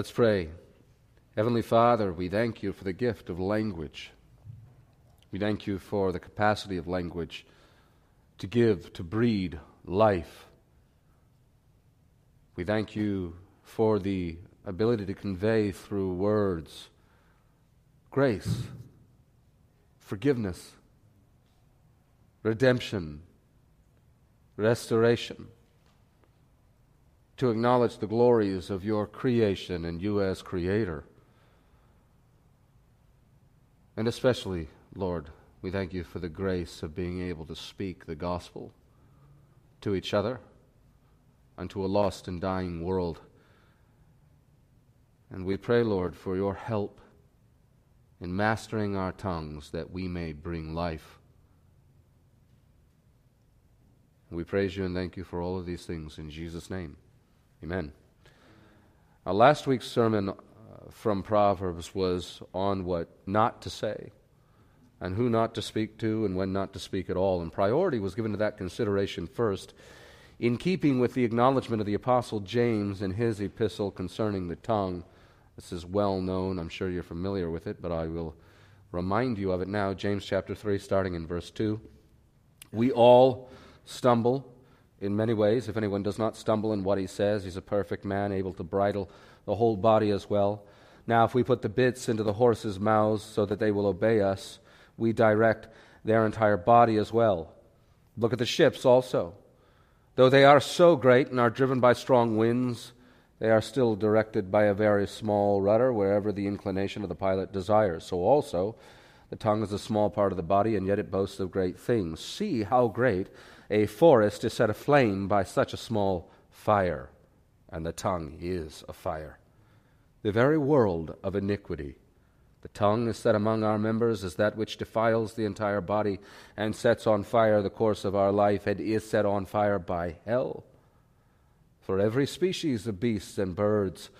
Let's pray. Heavenly Father, we thank you for the gift of language. We thank you for the capacity of language to give, to breed life. We thank you for the ability to convey through words grace, forgiveness, redemption, restoration to acknowledge the glories of your creation and you as creator. And especially, Lord, we thank you for the grace of being able to speak the gospel to each other and to a lost and dying world. And we pray, Lord, for your help in mastering our tongues that we may bring life. We praise you and thank you for all of these things in Jesus' name. Amen. Now, last week's sermon uh, from Proverbs was on what not to say, and who not to speak to, and when not to speak at all. And priority was given to that consideration first, in keeping with the acknowledgement of the Apostle James in his epistle concerning the tongue. This is well known. I'm sure you're familiar with it, but I will remind you of it now. James chapter 3, starting in verse 2. We all stumble in many ways. If anyone does not stumble in what he says, he's a perfect man, able to bridle the whole body as well. Now, if we put the bits into the horses' mouths so that they will obey us, we direct their entire body as well. Look at the ships also. Though they are so great and are driven by strong winds, they are still directed by a very small rudder wherever the inclination of the pilot desires. So also, the tongue is a small part of the body, and yet it boasts of great things. See how great a forest is set aflame by such a small fire, and the tongue is a fire. The very world of iniquity. The tongue is set among our members as that which defiles the entire body and sets on fire the course of our life and is set on fire by hell. For every species of beasts and birds,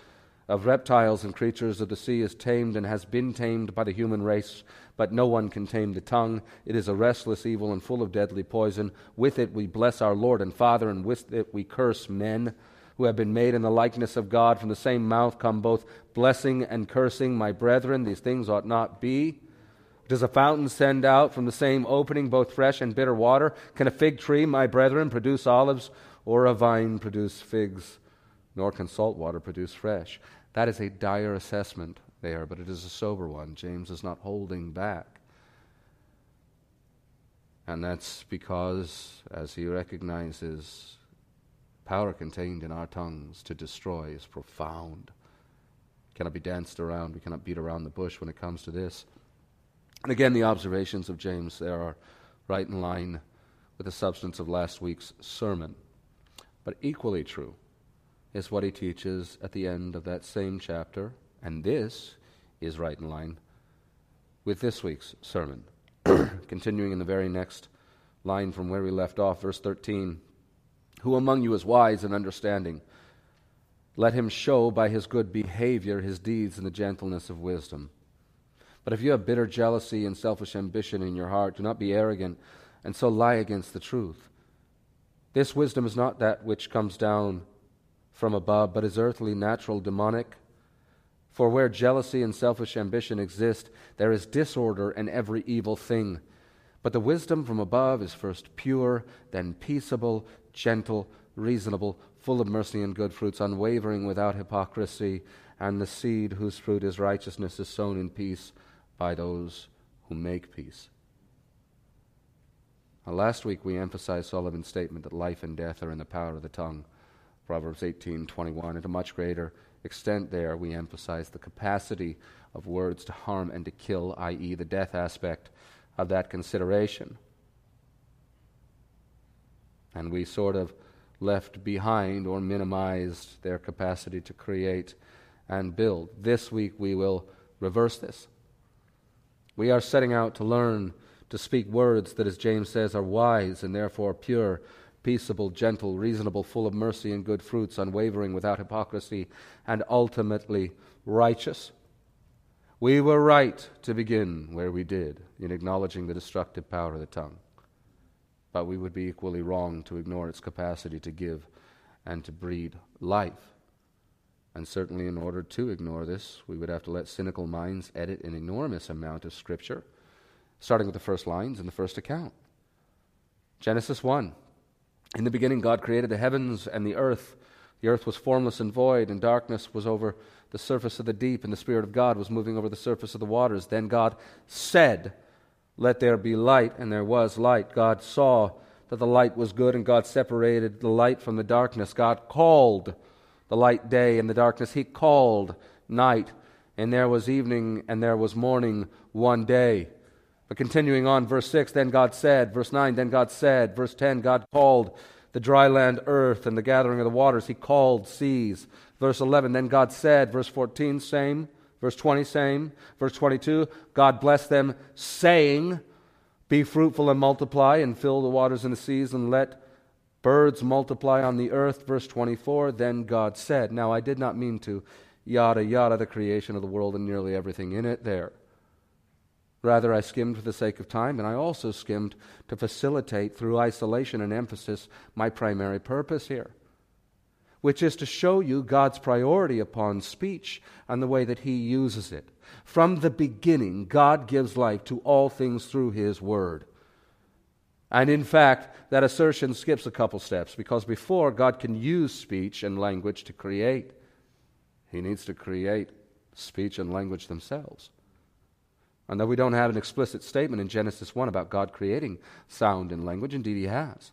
of reptiles and creatures of the sea is tamed and has been tamed by the human race, but no one can tame the tongue. It is a restless evil and full of deadly poison. With it we bless our Lord and Father, and with it we curse men who have been made in the likeness of God. From the same mouth come both blessing and cursing. My brethren, these things ought not be. Does a fountain send out from the same opening both fresh and bitter water? Can a fig tree, my brethren, produce olives, or a vine produce figs? Nor can salt water produce fresh. That is a dire assessment there, but it is a sober one. James is not holding back. And that's because, as he recognizes, power contained in our tongues to destroy is profound. It cannot be danced around. We cannot beat around the bush when it comes to this. And again, the observations of James there are right in line with the substance of last week's sermon. But equally true is what he teaches at the end of that same chapter, and this is right in line with this week's sermon. Continuing in the very next line from where we left off, verse 13 Who among you is wise and understanding? Let him show by his good behavior his deeds in the gentleness of wisdom. But if you have bitter jealousy and selfish ambition in your heart, do not be arrogant and so lie against the truth. This wisdom is not that which comes down from above, but is earthly, natural, demonic. For where jealousy and selfish ambition exist, there is disorder and every evil thing. But the wisdom from above is first pure, then peaceable, gentle, reasonable, full of mercy and good fruits, unwavering without hypocrisy, and the seed whose fruit is righteousness is sown in peace by those who make peace. Now, last week we emphasized Solomon's statement that life and death are in the power of the tongue. Proverbs 18:21. And a much greater extent, there we emphasize the capacity of words to harm and to kill, i.e., the death aspect of that consideration. And we sort of left behind or minimized their capacity to create and build. This week we will reverse this. We are setting out to learn to speak words that, as James says, are wise and therefore pure, peaceable, gentle, reasonable, full of mercy and good fruits, unwavering, without hypocrisy, and ultimately righteous. We were right to begin where we did in acknowledging the destructive power of the tongue. But we would be equally wrong to ignore its capacity to give and to breed life. And certainly, in order to ignore this, we would have to let cynical minds edit an enormous amount of Scripture, starting with the first lines in the first account. Genesis 1 In the beginning, God created the heavens and the earth. The earth was formless and void, and darkness was over the surface of the deep, and the Spirit of God was moving over the surface of the waters. Then God said, let there be light, and there was light. God saw that the light was good, and God separated the light from the darkness. God called the light day, and the darkness He called night. And there was evening, and there was morning one day. But continuing on, verse 6, then God said, verse 9, then God said, verse 10, God called the dry land earth, and the gathering of the waters He called seas. Verse 11, then God said, verse 14, same. Verse 20, same. Verse 22, God blessed them, saying, Be fruitful and multiply, and fill the waters and the seas, and let birds multiply on the earth. Verse 24, then God said. Now, I did not mean to yada yada the creation of the world and nearly everything in it there. Rather, I skimmed for the sake of time, and I also skimmed to facilitate, through isolation and emphasis, my primary purpose here which is to show you God's priority upon speech and the way that He uses it. From the beginning, God gives life to all things through His Word. And in fact, that assertion skips a couple steps because before God can use speech and language to create, He needs to create speech and language themselves. And though we don't have an explicit statement in Genesis 1 about God creating sound and language, indeed He has.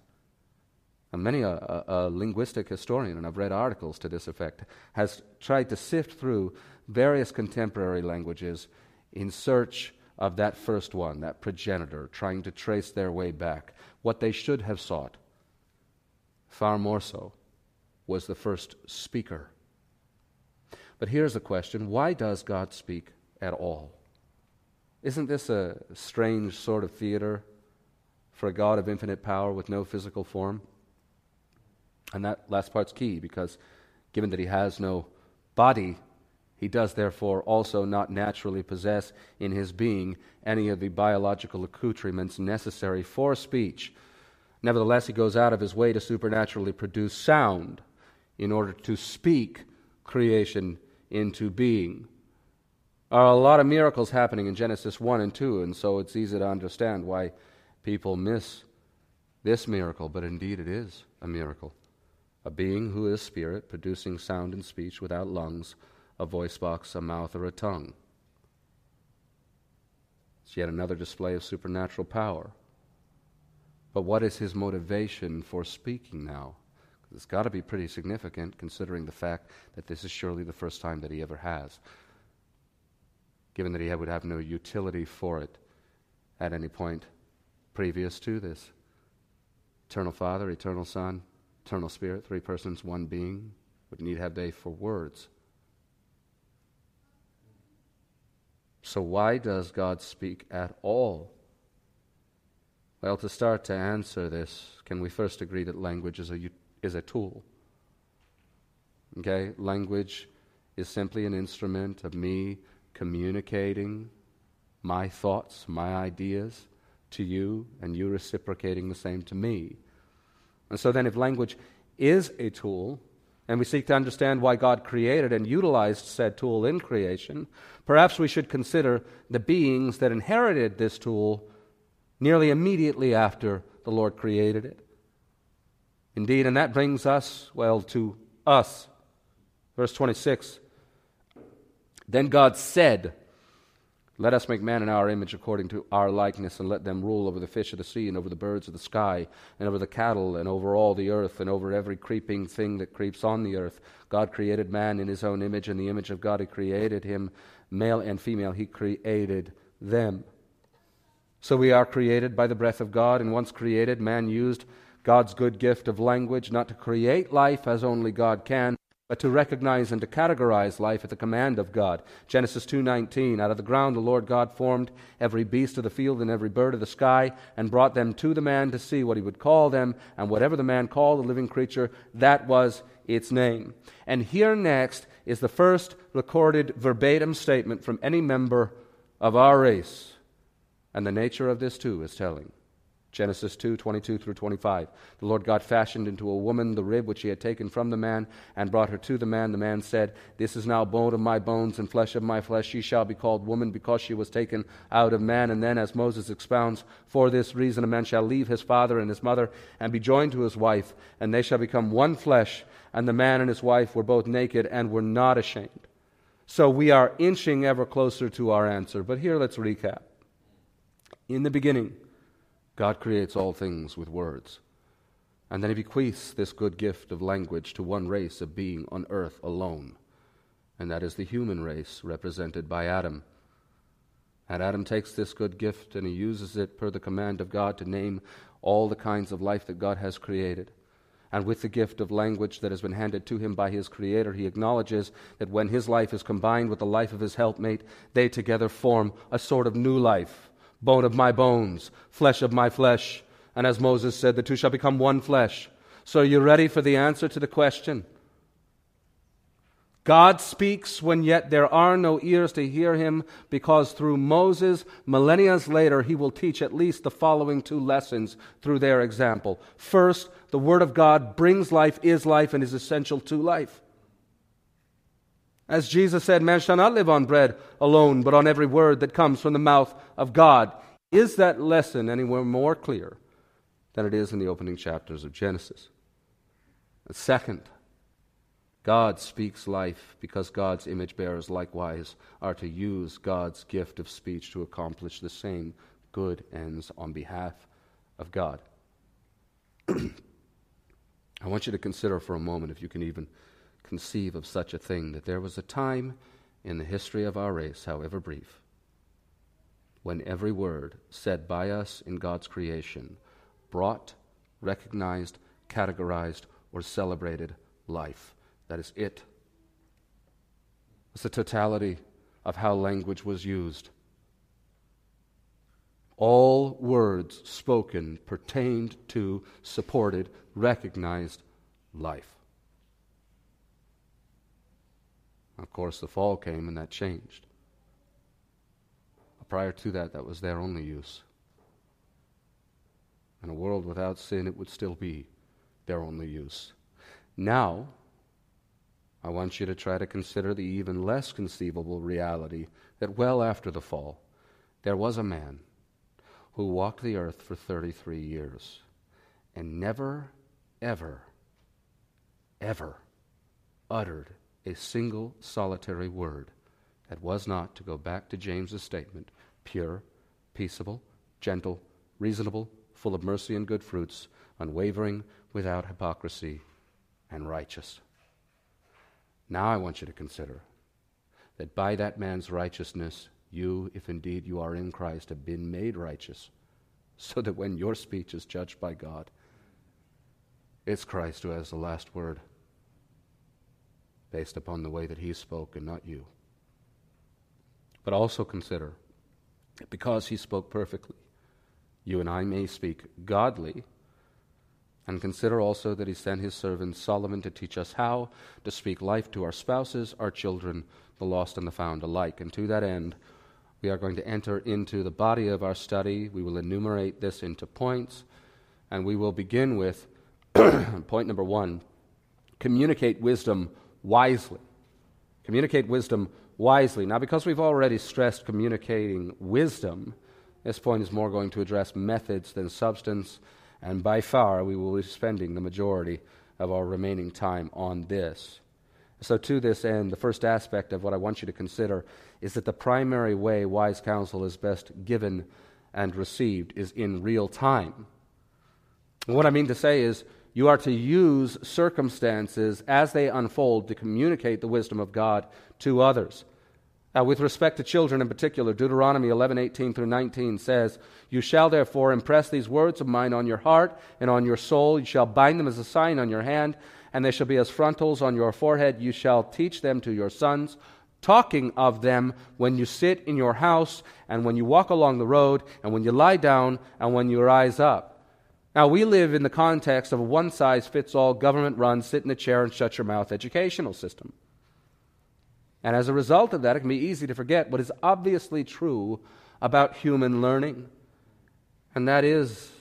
And many a, a, a, linguistic historian, and I've read articles to this effect, has tried to sift through various contemporary languages in search of that first one, that progenitor, trying to trace their way back. What they should have sought, far more so, was the first speaker. But here's the question why does God speak at all? Isn't this a strange sort of theater for a God of infinite power with no physical form? And that last part's key because given that he has no body, he does therefore also not naturally possess in his being any of the biological accoutrements necessary for speech. Nevertheless, he goes out of his way to supernaturally produce sound in order to speak creation into being. Are a lot of miracles happening in Genesis 1 and 2, and so it's easy to understand why people miss this miracle, but indeed it is a miracle a being who is spirit, producing sound and speech without lungs, a voice box, a mouth, or a tongue. It's yet another display of supernatural power. But what is his motivation for speaking now? It's got to be pretty significant considering the fact that this is surely the first time that he ever has, given that he would have no utility for it at any point previous to this. Eternal Father, Eternal Son, eternal spirit, three persons, one being. What need have they for words? So, why does God speak at all? Well, to start to answer this, can we first agree that language is a, is a tool? Okay? Language is simply an instrument of me communicating my thoughts, my ideas to you, and you reciprocating the same to me. And so then, if language is a tool, and we seek to understand why God created and utilized said tool in creation, perhaps we should consider the beings that inherited this tool nearly immediately after the Lord created it. Indeed, and that brings us, well, to us. Verse 26 Then God said, let us make man in our image according to our likeness, and let them rule over the fish of the sea, and over the birds of the sky, and over the cattle, and over all the earth, and over every creeping thing that creeps on the earth. God created man in his own image, and the image of God he created him, male and female, he created them. So we are created by the breath of God, and once created, man used God's good gift of language not to create life as only God can, but to recognize and to categorize life at the command of God. Genesis 2:19 Out of the ground the Lord God formed every beast of the field and every bird of the sky and brought them to the man to see what he would call them and whatever the man called the living creature that was its name. And here next is the first recorded verbatim statement from any member of our race. And the nature of this too is telling. Genesis 2 22 through 25. The Lord God fashioned into a woman the rib which he had taken from the man and brought her to the man. The man said, This is now bone of my bones and flesh of my flesh. She shall be called woman because she was taken out of man. And then, as Moses expounds, For this reason a man shall leave his father and his mother and be joined to his wife, and they shall become one flesh. And the man and his wife were both naked and were not ashamed. So we are inching ever closer to our answer. But here let's recap. In the beginning, God creates all things with words. And then he bequeaths this good gift of language to one race of being on earth alone, and that is the human race represented by Adam. And Adam takes this good gift and he uses it per the command of God to name all the kinds of life that God has created. And with the gift of language that has been handed to him by his Creator, he acknowledges that when his life is combined with the life of his helpmate, they together form a sort of new life bone of my bones, flesh of my flesh. And as Moses said, the two shall become one flesh. So are you ready for the answer to the question? God speaks when yet there are no ears to hear him, because through Moses, millennia later, he will teach at least the following two lessons through their example. First, the Word of God brings life, is life, and is essential to life. As Jesus said, man shall not live on bread alone, but on every word that comes from the mouth of God. Is that lesson anywhere more clear than it is in the opening chapters of Genesis? And second, God speaks life because God's image bearers likewise are to use God's gift of speech to accomplish the same good ends on behalf of God. I want you to consider for a moment, if you can even conceive of such a thing that there was a time in the history of our race, however brief, when every word said by us in God's creation brought, recognized, categorized, or celebrated life. That is it. It's the totality of how language was used. All words spoken pertained to, supported, recognized life. Of course, the fall came and that changed. Prior to that, that was their only use. In a world without sin, it would still be their only use. Now, I want you to try to consider the even less conceivable reality that well after the fall, there was a man who walked the earth for 33 years and never, ever, ever uttered a single solitary word that was not, to go back to James's statement, pure, peaceable, gentle, reasonable, full of mercy and good fruits, unwavering, without hypocrisy, and righteous. Now I want you to consider that by that man's righteousness, you, if indeed you are in Christ, have been made righteous, so that when your speech is judged by God, it's Christ who has the last word based upon the way that he spoke and not you. But also consider that because he spoke perfectly, you and I may speak godly. And consider also that he sent his servant Solomon to teach us how to speak life to our spouses, our children, the lost and the found alike. And to that end, we are going to enter into the body of our study. We will enumerate this into points, and we will begin with point number one communicate wisdom wisely. Communicate wisdom wisely. Now, because we've already stressed communicating wisdom, this point is more going to address methods than substance. And by far, we will be spending the majority of our remaining time on this. So, to this end, the first aspect of what I want you to consider is that the primary way wise counsel is best given and received is in real time. What I mean to say is, you are to use circumstances as they unfold to communicate the wisdom of God to others. Now, with respect to children in particular, Deuteronomy 11, 18 through 19 says, You shall therefore impress these words of mine on your heart and on your soul. You shall bind them as a sign on your hand, and they shall be as frontals on your forehead. You shall teach them to your sons, talking of them when you sit in your house, and when you walk along the road, and when you lie down, and when you rise up. Now, we live in the context of a one size fits all government run, sit in a chair and shut your mouth educational system. And as a result of that, it can be easy to forget what is obviously true about human learning. And that is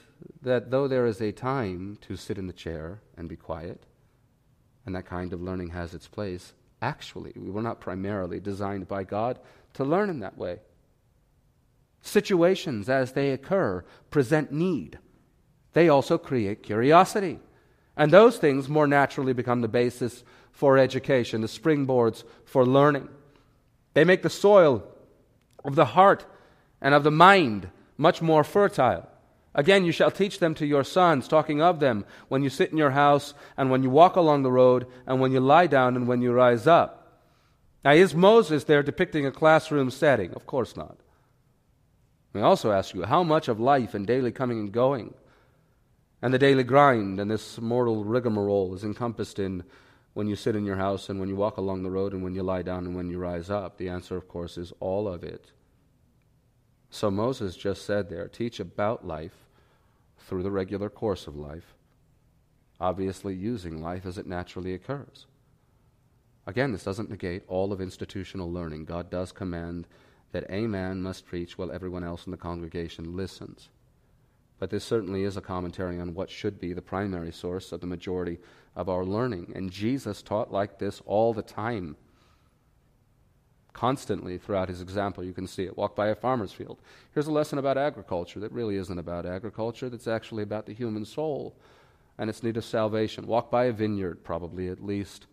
that though there is a time to sit in the chair and be quiet, and that kind of learning has its place, actually, we were not primarily designed by God to learn in that way. Situations, as they occur, present need. They also create curiosity. And those things more naturally become the basis for education, the springboards for learning. They make the soil of the heart and of the mind much more fertile. Again, you shall teach them to your sons, talking of them when you sit in your house, and when you walk along the road, and when you lie down, and when you rise up. Now, is Moses there depicting a classroom setting? Of course not. I also ask you, how much of life and daily coming and going, and the daily grind, and this mortal rigmarole is encompassed in when you sit in your house and when you walk along the road and when you lie down and when you rise up? The answer, of course, is all of it. So Moses just said there teach about life through the regular course of life, obviously using life as it naturally occurs. Again, this doesn't negate all of institutional learning. God does command that a man must preach while everyone else in the congregation listens. But this certainly is a commentary on what should be the primary source of the majority of our learning. And Jesus taught like this all the time. Constantly throughout his example, you can see it. Walk by a farmer's field. Here's a lesson about agriculture that really isn't about agriculture, that's actually about the human soul and its need of salvation. Walk by a vineyard, probably at least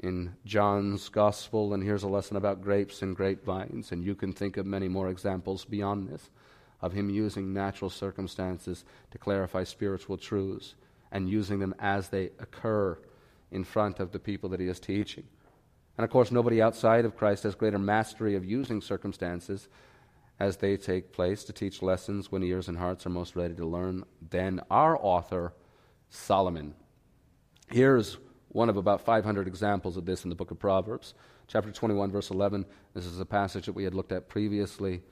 in John's gospel, and here's a lesson about grapes and grapevines. And you can think of many more examples beyond this of him using natural circumstances to clarify spiritual truths and using them as they occur in front of the people that he is teaching. And of course, nobody outside of Christ has greater mastery of using circumstances as they take place to teach lessons when ears and hearts are most ready to learn than our author, Solomon. Here's one of about 500 examples of this in the book of Proverbs. Chapter 21, verse 11. This is a passage that we had looked at previously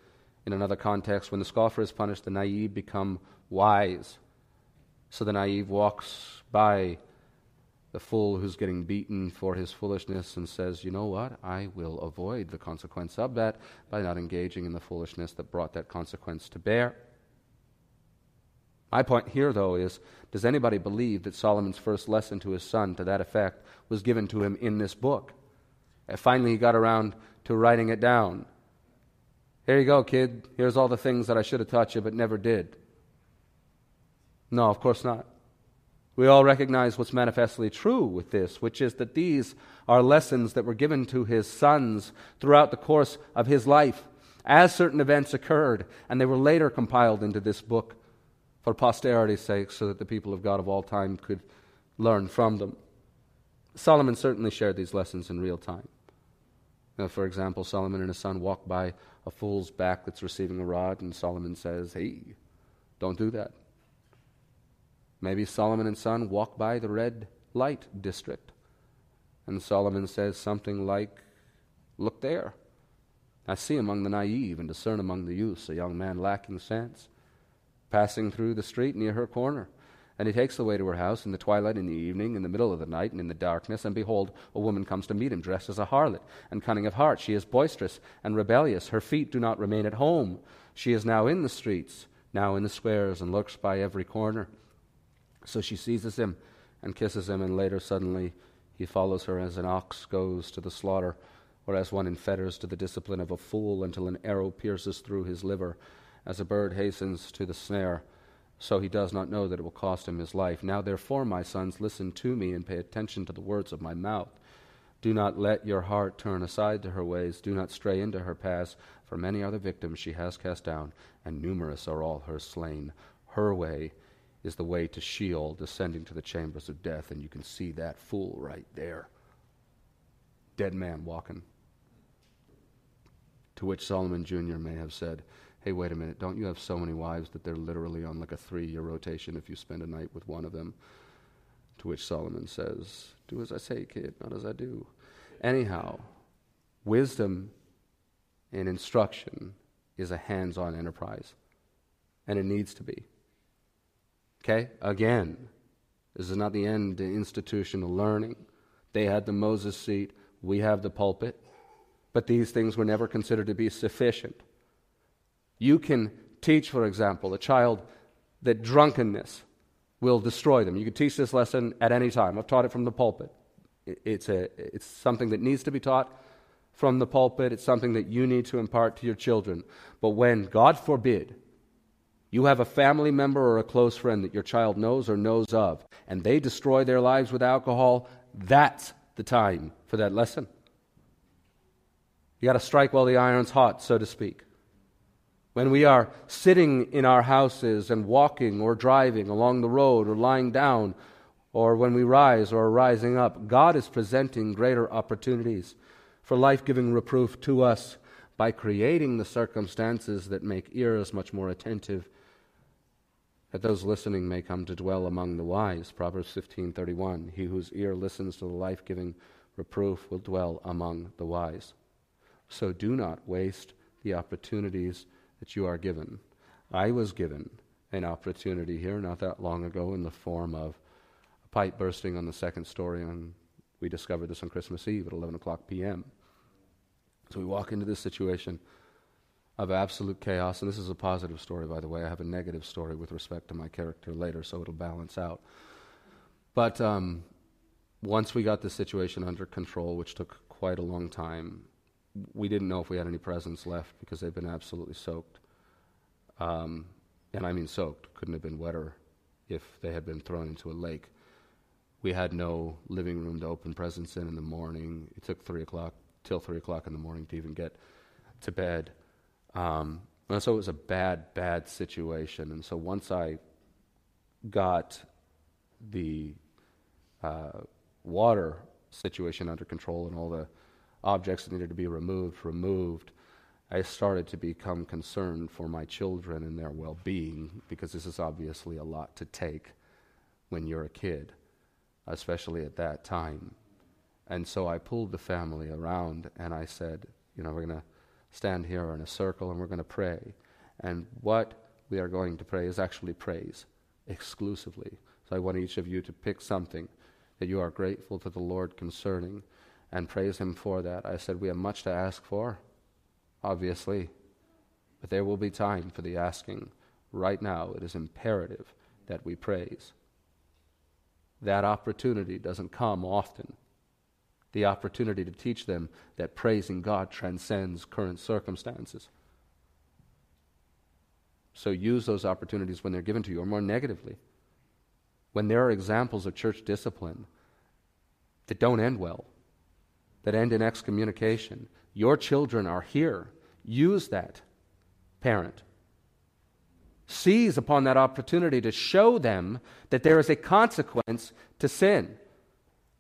in another context. When the scoffer is punished, the naive become wise. So the naive walks by the fool who's getting beaten for his foolishness and says, You know what? I will avoid the consequence of that by not engaging in the foolishness that brought that consequence to bear. My point here, though, is does anybody believe that Solomon's first lesson to his son to that effect was given to him in this book? And finally, he got around to writing it down. Here you go, kid. Here's all the things that I should have taught you but never did. No, of course not. We all recognize what's manifestly true with this, which is that these are lessons that were given to his sons throughout the course of his life as certain events occurred, and they were later compiled into this book for posterity's sake so that the people of God of all time could learn from them. Solomon certainly shared these lessons in real time. Now, for example, Solomon and his son walk by a fool's back that's receiving a rod, and Solomon says, Hey, don't do that. Maybe Solomon and son walk by the red light district. And Solomon says something like, Look there. I see among the naive and discern among the youths a young man lacking sense, passing through the street near her corner. And he takes the way to her house in the twilight, in the evening, in the middle of the night, and in the darkness. And behold, a woman comes to meet him, dressed as a harlot, and cunning of heart. She is boisterous and rebellious. Her feet do not remain at home. She is now in the streets, now in the squares, and lurks by every corner. So she seizes him and kisses him, and later suddenly he follows her as an ox goes to the slaughter, or as one in fetters to the discipline of a fool until an arrow pierces through his liver, as a bird hastens to the snare, so he does not know that it will cost him his life. Now, therefore, my sons, listen to me and pay attention to the words of my mouth. Do not let your heart turn aside to her ways. Do not stray into her paths, for many are the victims she has cast down, and numerous are all her slain. Her way is the way to Sheol, descending to the chambers of death, and you can see that fool right there. Dead man walking. To which Solomon Jr. may have said, hey, wait a minute, don't you have so many wives that they're literally on like a three year rotation if you spend a night with one of them? To which Solomon says, Do as I say, kid, not as I do. Anyhow, wisdom and instruction is a hands on enterprise, and it needs to be. Okay? Again, this is not the end to institutional learning. They had the Moses seat, we have the pulpit, but these things were never considered to be sufficient. You can teach, for example, a child that drunkenness will destroy them. You can teach this lesson at any time. I've taught it from the pulpit. It's, a, it's something that needs to be taught from the pulpit. It's something that you need to impart to your children. But when, God forbid, you have a family member or a close friend that your child knows or knows of, and they destroy their lives with alcohol, that's the time for that lesson. You got to strike while the iron's hot, so to speak when we are sitting in our houses and walking or driving along the road or lying down, or when we rise or are rising up, God is presenting greater opportunities for life giving reproof to us by creating the circumstances that make ears much more attentive that those listening may come to dwell among the wise. Proverbs 15:31 he whose ear listens to the life-giving reproof will dwell among the wise. So do not waste the opportunities that you are given. I was given an opportunity here not that long ago in the form of a pipe bursting on the second story, and we discovered this on Christmas Eve at 11 o'clock p.m. So we walk into this situation of absolute chaos, and this is a positive story, by the way. I have a negative story with respect to my character later, so it'll balance out. But um, once we got the situation under control, which took quite a long time, we didn't know if we had any presents left because they'd been absolutely soaked. Um, and I mean soaked, couldn't have been wetter if they had been thrown into a lake. We had no living room to open presents in in the morning. It took 3 o'clock, till 3 o'clock in the morning to even get to bed. Um, and so it was a bad, bad situation. And so once I got the uh, water situation under control and all the objects that needed to be removed, removed, I started to become concerned for my children and their well being because this is obviously a lot to take when you're a kid, especially at that time. And so I pulled the family around and I said, you know, we're going to stand here in a circle and we're going to pray. And what we are going to pray is actually praise exclusively. So I want each of you to pick something that you are grateful to the Lord concerning and praise Him for that. I said, We have much to ask for, obviously, but there will be time for the asking. Right now, it is imperative that we praise. That opportunity doesn't come often. The opportunity to teach them that praising God transcends current circumstances. So use those opportunities when they're given to you, or more negatively, when there are examples of church discipline that don't end well that end in excommunication. Your children are here. Use that, parent. Seize upon that opportunity to show them that there is a consequence to sin.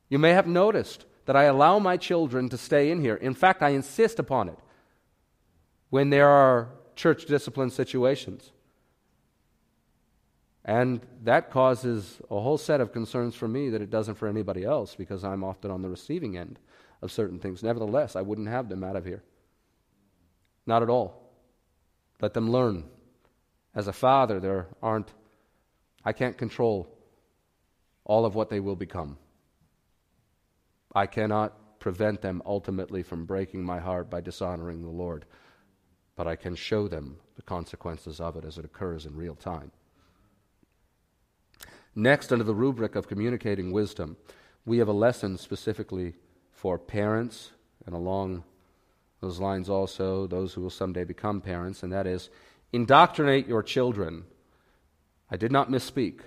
You may have noticed that I allow my children to stay in here. In fact, I insist upon it when there are church discipline situations. And that causes a whole set of concerns for me that it doesn't for anybody else because I'm often on the receiving end of certain things. Nevertheless, I wouldn't have them out of here. Not at all. Let them learn. As a father, there aren't, I can't control all of what they will become. I cannot prevent them ultimately from breaking my heart by dishonoring the Lord, but I can show them the consequences of it as it occurs in real time. Next, under the rubric of communicating wisdom, we have a lesson specifically for parents, and along those lines also, those who will someday become parents, and that is indoctrinate your children I did not misspeak.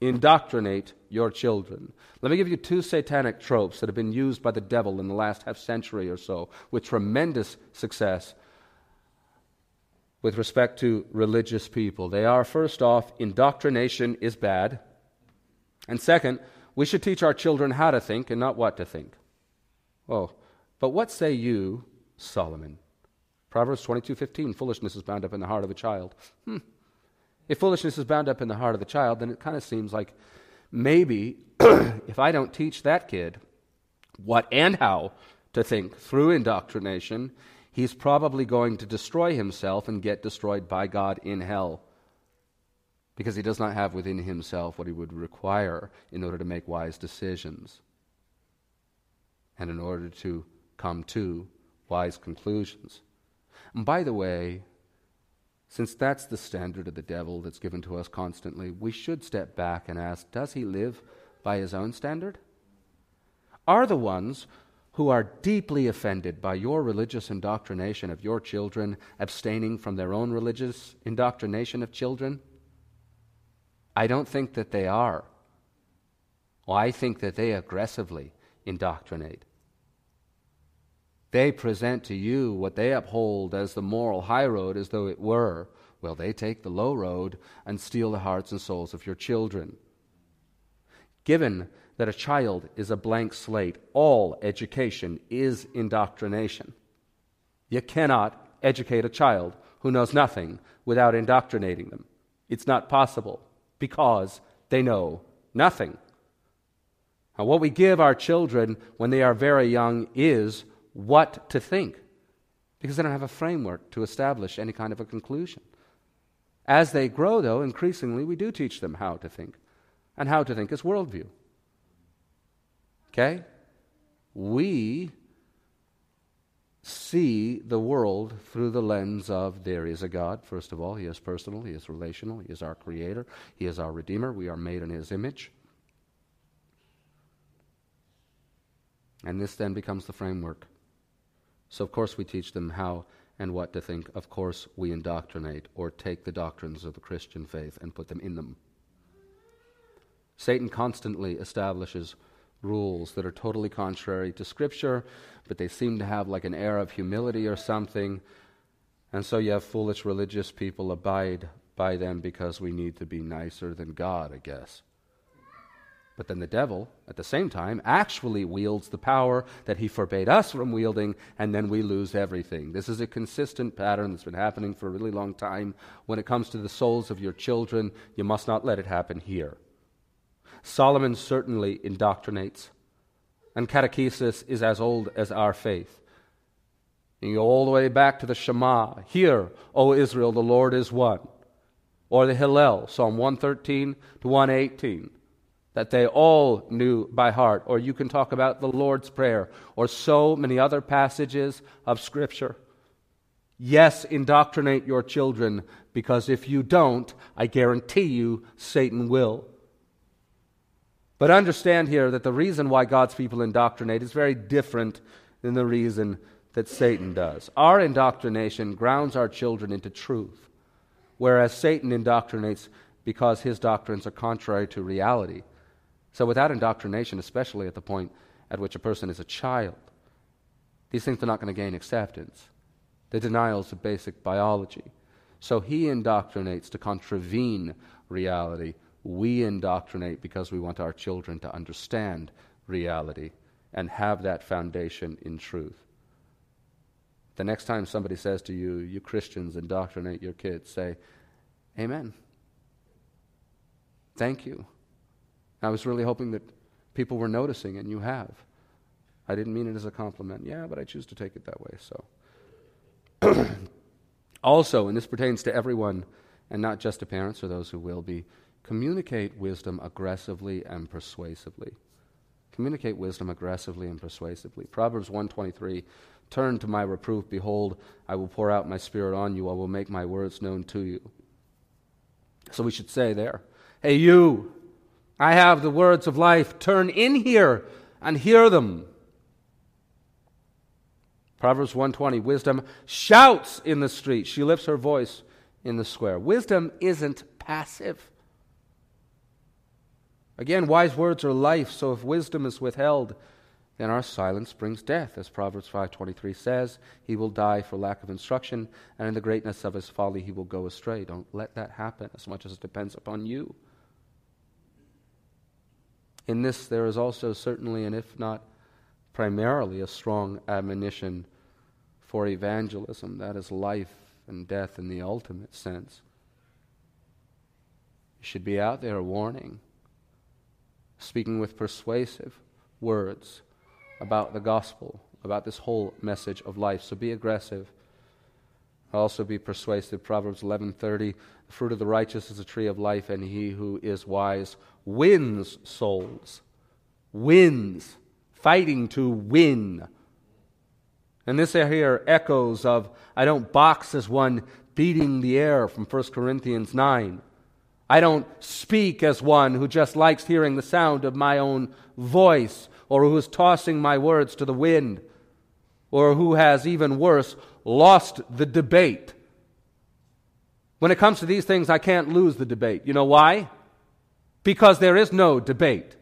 Indoctrinate your children. Let me give you two satanic tropes that have been used by the devil in the last half century or so with tremendous success with respect to religious people. They are, first off, indoctrination is bad. And second, we should teach our children how to think and not what to think. Oh, but what say you, Solomon? Proverbs 22:15 foolishness is bound up in the heart of a child. Hmm. If foolishness is bound up in the heart of the child, then it kind of seems like maybe if I don't teach that kid what and how to think through indoctrination, he's probably going to destroy himself and get destroyed by God in hell because he does not have within himself what he would require in order to make wise decisions and in order to come to wise conclusions. And by the way, since that's the standard of the devil that's given to us constantly, we should step back and ask does he live by his own standard? Are the ones who are deeply offended by your religious indoctrination of your children abstaining from their own religious indoctrination of children? I don't think that they are. Well, I think that they aggressively indoctrinate. They present to you what they uphold as the moral high road as though it were. Well, they take the low road and steal the hearts and souls of your children. Given that a child is a blank slate, all education is indoctrination. You cannot educate a child who knows nothing without indoctrinating them. It's not possible because they know nothing. Now, what we give our children when they are very young is what to think, because they don't have a framework to establish any kind of a conclusion. As they grow, though, increasingly we do teach them how to think, and how to think is worldview. Okay? We see the world through the lens of there is a God, first of all. He is personal, He is relational, He is our creator, He is our redeemer. We are made in His image. And this then becomes the framework. So, of course, we teach them how and what to think. Of course, we indoctrinate or take the doctrines of the Christian faith and put them in them. Satan constantly establishes rules that are totally contrary to Scripture, but they seem to have like an air of humility or something. And so you have foolish religious people abide by them because we need to be nicer than God, I guess. But then the devil, at the same time, actually wields the power that he forbade us from wielding, and then we lose everything. This is a consistent pattern that's been happening for a really long time. When it comes to the souls of your children, you must not let it happen here. Solomon certainly indoctrinates, and catechesis is as old as our faith. You go all the way back to the Shema. Hear, O Israel, the Lord is one. Or the Hallel, Psalm 113 to 118, that they all knew by heart. Or you can talk about the Lord's Prayer, or so many other passages of Scripture. Yes, indoctrinate your children, because if you don't, I guarantee you Satan will. But understand here that the reason why God's people indoctrinate is very different than the reason that Satan does. Our indoctrination grounds our children into truth, whereas Satan indoctrinates because his doctrines are contrary to reality. So, without indoctrination, especially at the point at which a person is a child, these things are not going to gain acceptance. The denials of basic biology. So, he indoctrinates to contravene reality we indoctrinate because we want our children to understand reality and have that foundation in truth. The next time somebody says to you, you Christians indoctrinate your kids, say, Amen. Thank you. I was really hoping that people were noticing, and you have. I didn't mean it as a compliment. Yeah, but I choose to take it that way, so. also, and this pertains to everyone, and not just to parents or those who will be, Communicate wisdom aggressively and persuasively. Communicate wisdom aggressively and persuasively. Proverbs 123 Turn to my reproof. Behold, I will pour out my spirit on you. I will make my words known to you. So we should say there, Hey, you, I have the words of life. Turn in here and hear them. Proverbs 120 Wisdom shouts in the street. She lifts her voice in the square. Wisdom isn't passive. Again, wise words are life, so if wisdom is withheld, then our silence brings death. As Proverbs 5:23 says, he will die for lack of instruction, and in the greatness of his folly he will go astray. Don't let that happen as much as it depends upon you. In this there is also certainly and if not primarily a strong admonition for evangelism, that is life and death in the ultimate sense. You should be out there warning, speaking with persuasive words about the gospel, about this whole message of life. So be aggressive. Also be persuasive. Proverbs 11:30, the fruit of the righteous is a tree of life and he who is wise wins souls. Wins, fighting to win. And this here echoes of I don't box as one beating the air from 1 Corinthians 9. I don't speak as one who just likes hearing the sound of my own voice or who is tossing my words to the wind or who has, even worse, lost the debate. When it comes to these things, I can't lose the debate. You know why? Because there is no debate.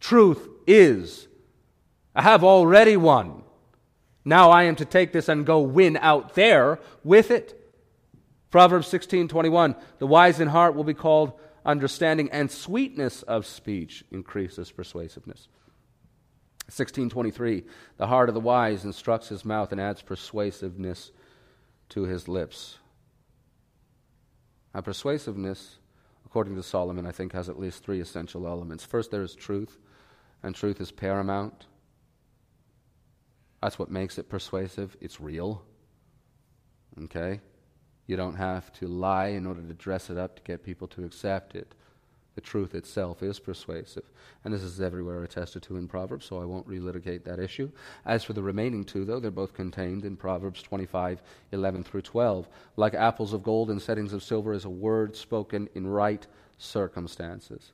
Truth is. I have already won. Now I am to take this and go win out there with it. Proverbs 16:21 The wise in heart will be called understanding and sweetness of speech increases persuasiveness. 1623 The heart of the wise instructs his mouth and adds persuasiveness to his lips. Now persuasiveness according to Solomon I think has at least three essential elements. First there is truth and truth is paramount. That's what makes it persuasive. It's real. Okay? You don't have to lie in order to dress it up to get people to accept it. The truth itself is persuasive. And this is everywhere attested to in Proverbs, so I won't relitigate that issue. As for the remaining two, though, they're both contained in Proverbs 25, 11 through 12. Like apples of gold in settings of silver is a word spoken in right circumstances.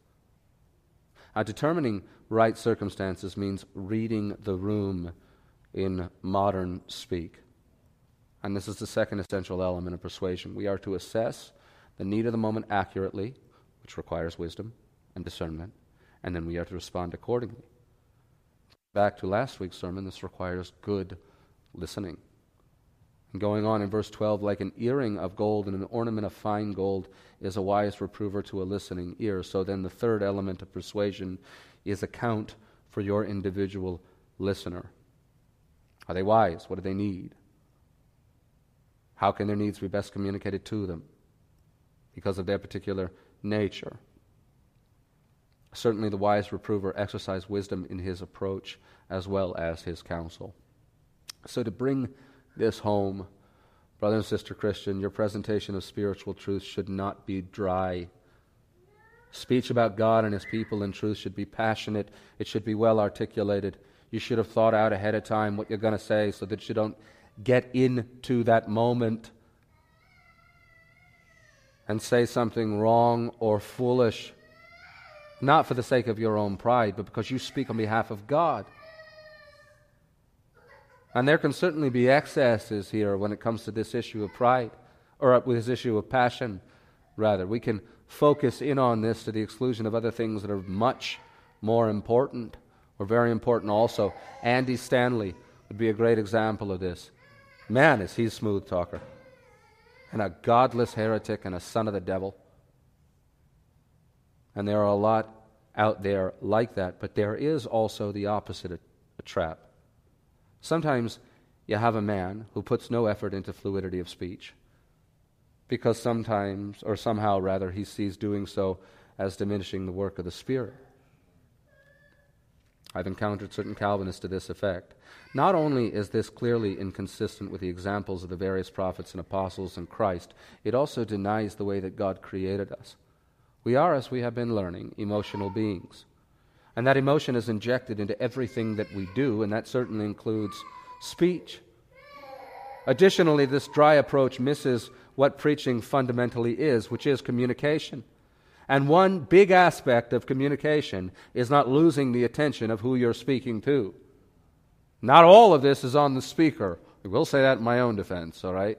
Now, determining right circumstances means reading the room in modern speak. And this is the second essential element of persuasion. We are to assess the need of the moment accurately, which requires wisdom and discernment, and then we are to respond accordingly. Back to last week's sermon, this requires good listening. And going on in verse 12, like an earring of gold and an ornament of fine gold is a wise reprover to a listening ear. So then the third element of persuasion is account for your individual listener. Are they wise? What do they need? How can their needs be best communicated to them? Because of their particular nature. Certainly, the wise reprover exercised wisdom in his approach as well as his counsel. So, to bring this home, brother and sister Christian, your presentation of spiritual truth should not be dry. Speech about God and his people and truth should be passionate, it should be well articulated, you should have thought out ahead of time what you're going to say so that you don't get into that moment and say something wrong or foolish, not for the sake of your own pride, but because you speak on behalf of God. And there can certainly be excesses here when it comes to this issue of pride, or with this issue of passion, rather. We can focus in on this to the exclusion of other things that are much more important or very important also. Andy Stanley would be a great example of this. Man, is he a smooth talker. And a godless heretic and a son of the devil. And there are a lot out there like that, but there is also the opposite a, a trap. Sometimes you have a man who puts no effort into fluidity of speech because sometimes, or somehow rather, he sees doing so as diminishing the work of the Spirit. I've encountered certain Calvinists to this effect. Not only is this clearly inconsistent with the examples of the various prophets and apostles and Christ, it also denies the way that God created us. We are, as we have been learning, emotional beings. And that emotion is injected into everything that we do, and that certainly includes speech. Additionally, this dry approach misses what preaching fundamentally is, which is communication. And one big aspect of communication is not losing the attention of who you're speaking to. Not all of this is on the speaker. I will say that in my own defense, all right?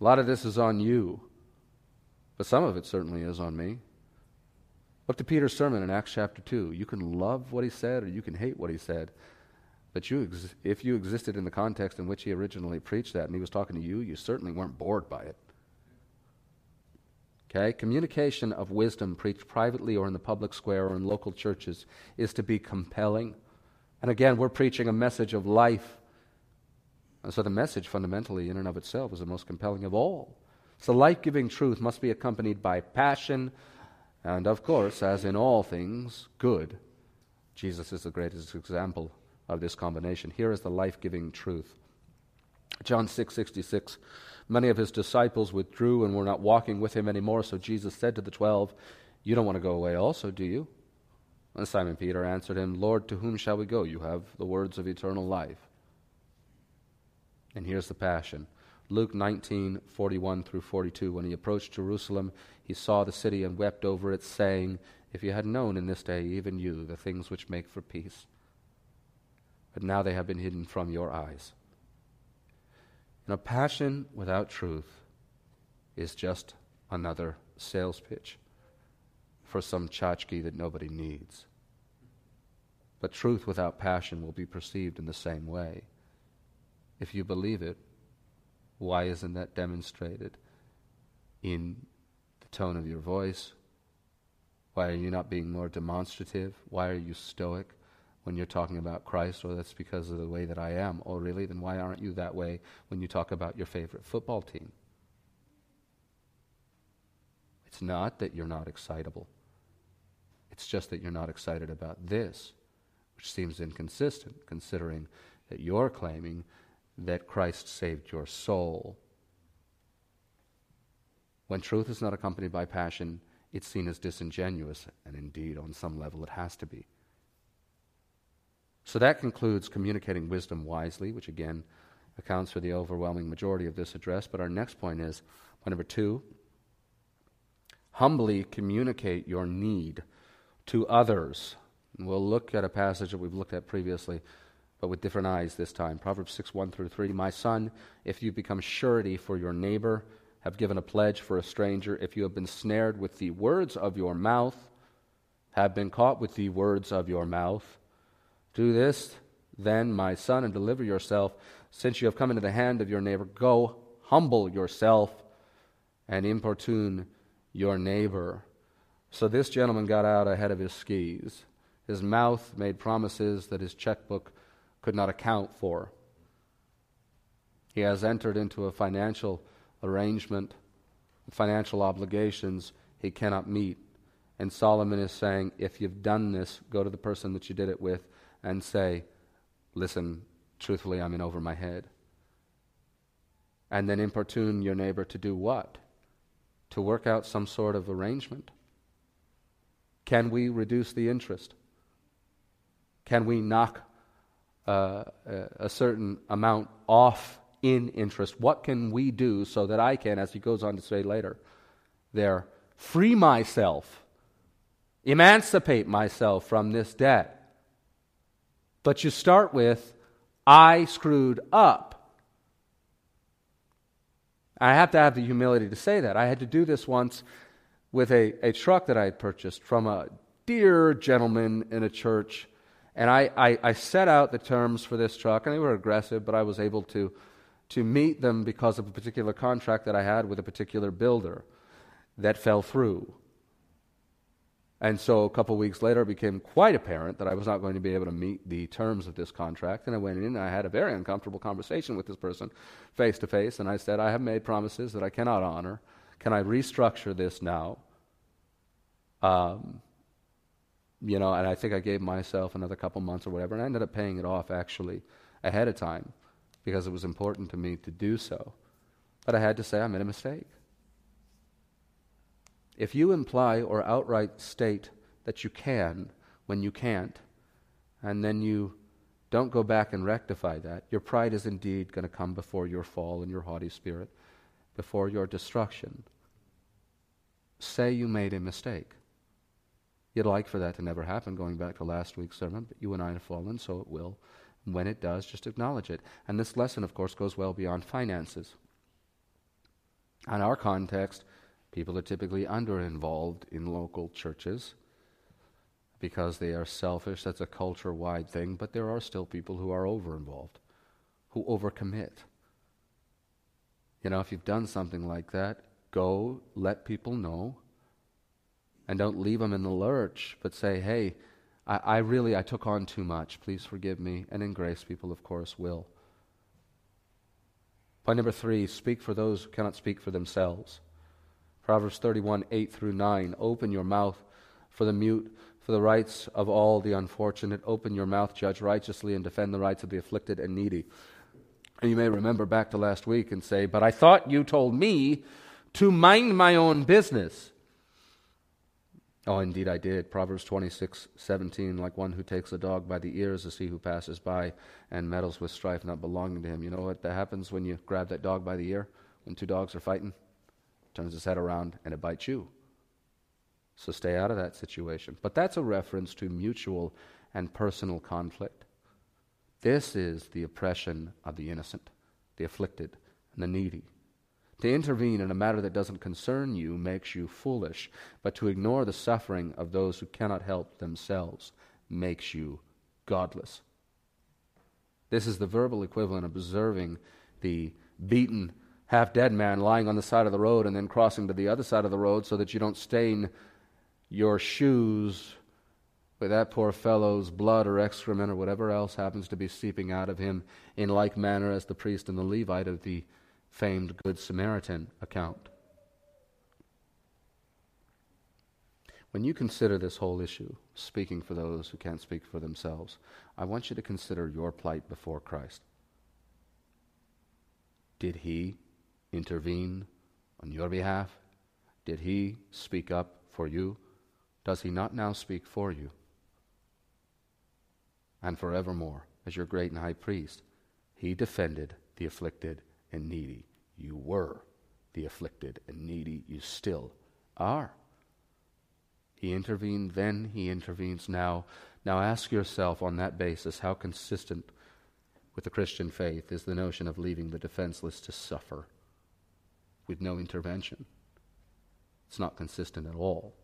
A lot of this is on you. But some of it certainly is on me. Look to Peter's sermon in Acts chapter 2. You can love what he said or you can hate what he said. But you ex- if you existed in the context in which he originally preached that and he was talking to you, you certainly weren't bored by it. Okay? Communication of wisdom preached privately or in the public square or in local churches is to be compelling. And again, we're preaching a message of life. And so the message, fundamentally, in and of itself, is the most compelling of all. So life giving truth must be accompanied by passion, and of course, as in all things, good. Jesus is the greatest example of this combination. Here is the life giving truth. John 6 66. Many of his disciples withdrew and were not walking with him anymore, so Jesus said to the twelve, You don't want to go away also, do you? And Simon Peter answered him, Lord, to whom shall we go? You have the words of eternal life. And here's the passion. Luke 19, 41 through 42. When he approached Jerusalem, he saw the city and wept over it, saying, If you had known in this day, even you, the things which make for peace. But now they have been hidden from your eyes. And a passion without truth is just another sales pitch for some tchotchke that nobody needs. But truth without passion will be perceived in the same way. If you believe it, why isn't that demonstrated in the tone of your voice? Why are you not being more demonstrative? Why are you stoic? when you're talking about Christ, or that's because of the way that I am. Oh, really? Then why aren't you that way when you talk about your favorite football team? It's not that you're not excitable. It's just that you're not excited about this, which seems inconsistent considering that you're claiming that Christ saved your soul. When truth is not accompanied by passion, it's seen as disingenuous, and indeed, on some level, it has to be. So that concludes communicating wisdom wisely, which again accounts for the overwhelming majority of this address. But our next point is point number two humbly communicate your need to others. We'll look at a passage that we've looked at previously, but with different eyes this time. Proverbs 6 1 through 3. My son, if you become surety for your neighbor, have given a pledge for a stranger, if you have been snared with the words of your mouth, have been caught with the words of your mouth, do this, then, my son, and deliver yourself, since you have come into the hand of your neighbor. Go, humble yourself, and importune your neighbor. So this gentleman got out ahead of his skis. His mouth made promises that his checkbook could not account for. He has entered into a financial arrangement, financial obligations he cannot meet. And Solomon is saying, if you've done this, go to the person that you did it with and say, Listen, truthfully, I'm in over my head. And then importune your neighbor to do what? To work out some sort of arrangement. Can we reduce the interest? Can we knock uh, a certain amount off in interest? What can we do so that I can, as he goes on to say later, there, free myself, emancipate myself from this debt? But you start with, I screwed up. I have to have the humility to say that. I had to do this once with a, a truck that I had purchased from a dear gentleman in a church. And I, I, I, set out the terms for this truck, and they were aggressive, but I was able to, to meet them because of a particular contract that I had with a particular builder that fell through. And so a couple weeks later, it became quite apparent that I was not going to be able to meet the terms of this contract. And I went in and I had a very uncomfortable conversation with this person face to face. And I said, I have made promises that I cannot honor. Can I restructure this now? Um, you know, and I think I gave myself another couple months or whatever. And I ended up paying it off actually ahead of time because it was important to me to do so. But I had to say I made a mistake. If you imply or outright state that you can when you can't, and then you don't go back and rectify that, your pride is indeed going to come before your fall and your haughty spirit, before your destruction. Say you made a mistake. You'd like for that to never happen, going back to last week's sermon, but you and I have fallen, so it will. When it does, just acknowledge it. And this lesson, of course, goes well beyond finances. In our context, People are typically under involved in local churches. because they are selfish. That's a culture wide thing, but there are still people who are over involved, who overcommit. You know, if you've done something like that, go let people know and don't leave them in the lurch, but say, hey, I, I really, I took on too much. Please forgive me. And in grace, people, of course, will. Point number three speak for those who cannot speak for themselves. Proverbs 31, 8 through 9. Open your mouth for the mute, for the rights of all the unfortunate. Open your mouth, judge righteously, and defend the rights of the afflicted and needy. And you may remember back to last week and say, But I thought you told me to mind my own business. Oh, indeed I did. Proverbs 26, 17, like one who takes a dog by the ears is he who passes by and meddles with strife not belonging to him. You know what that happens when you grab that dog by the ear? When two dogs are fighting? turns his head around and it bites you. So stay out of that situation. But that's a reference to mutual and personal conflict. This is the oppression of the innocent, the afflicted, and the needy. To intervene in a matter that doesn't concern you makes you foolish, but to ignore the suffering of those who cannot help themselves makes you godless. This is the verbal equivalent of observing the beaten, half dead man lying on the side of the road and then crossing to the other side of the road so that you don't stain your shoes with that poor fellow's blood or excrement or whatever else happens to be seeping out of him in like manner as the priest and the Levite of the famed Good Samaritan account. When you consider this whole issue, speaking for those who can't speak for themselves, I want you to consider your plight before Christ. Did he intervene on your behalf? Did he speak up for you? Does he not now speak for you? And forevermore, as your great and high priest, he defended the afflicted and needy. You were the afflicted and needy. You still are. He intervened then, he intervenes now. Now ask yourself on that basis how consistent with the Christian faith is the notion of leaving the defenseless to suffer with no intervention. It's not consistent at all.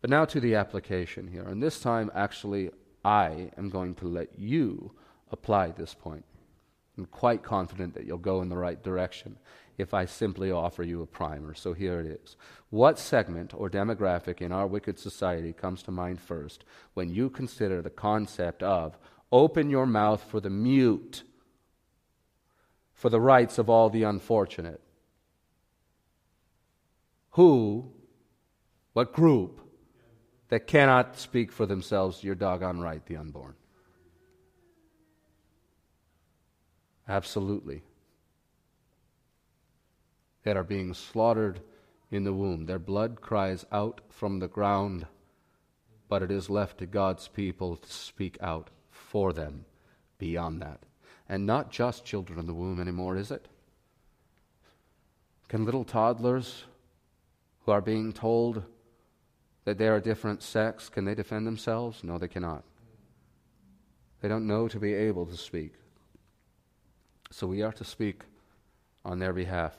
But now to the application here. And this time, actually, I am going to let you apply this point. I'm quite confident that you'll go in the right direction if I simply offer you a primer. So here it is. What segment or demographic in our wicked society comes to mind first when you consider the concept of open your mouth for the mute, for the rights of all the unfortunate? Who, what group that cannot speak for themselves, you're doggone right, the unborn. Absolutely. That are being slaughtered in the womb. Their blood cries out from the ground, but it is left to God's people to speak out for them beyond that. And not just children in the womb anymore, is it? Can little toddlers who are being told that they are a different sex, can they defend themselves? No, they cannot. They don't know to be able to speak. So we are to speak on their behalf.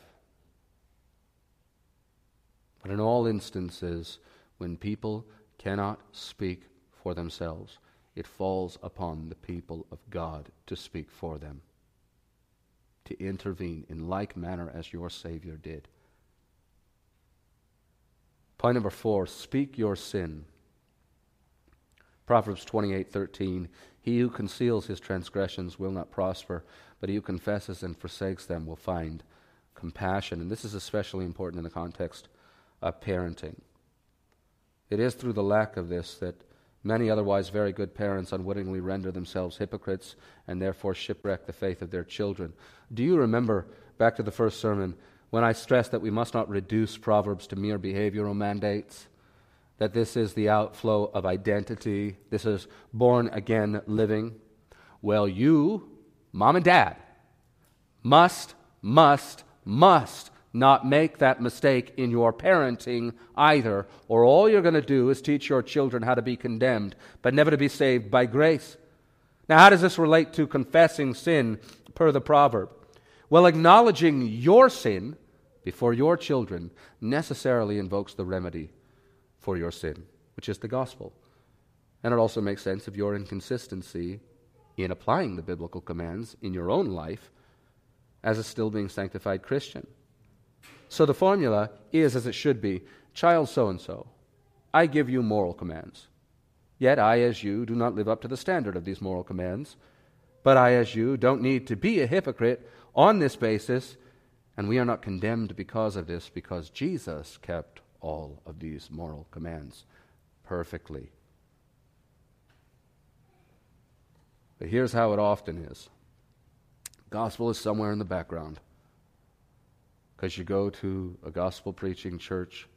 But in all instances, when people cannot speak for themselves, it falls upon the people of God to speak for them, to intervene in like manner as your Savior did. Point number four speak your sin. Proverbs 28:13 He who conceals his transgressions will not prosper, but he who confesses and forsakes them will find compassion. And this is especially important in the context of parenting. It is through the lack of this that many otherwise very good parents unwittingly render themselves hypocrites and therefore shipwreck the faith of their children. Do you remember back to the first sermon when I stressed that we must not reduce Proverbs to mere behavioral mandates, that this is the outflow of identity, this is born again living. Well, you, mom and dad, must, must, must not make that mistake in your parenting either, or all you're going to do is teach your children how to be condemned, but never to be saved by grace. Now, how does this relate to confessing sin per the proverb? Well, acknowledging your sin before your children necessarily invokes the remedy for your sin, which is the gospel. And it also makes sense of your inconsistency in applying the biblical commands in your own life as a still being sanctified Christian. So the formula is as it should be Child so and so, I give you moral commands. Yet I, as you, do not live up to the standard of these moral commands. But I, as you, don't need to be a hypocrite on this basis, and we are not condemned because of this, because Jesus kept all of these moral commands perfectly. But here's how it often is gospel is somewhere in the background. Because you go to a gospel preaching church,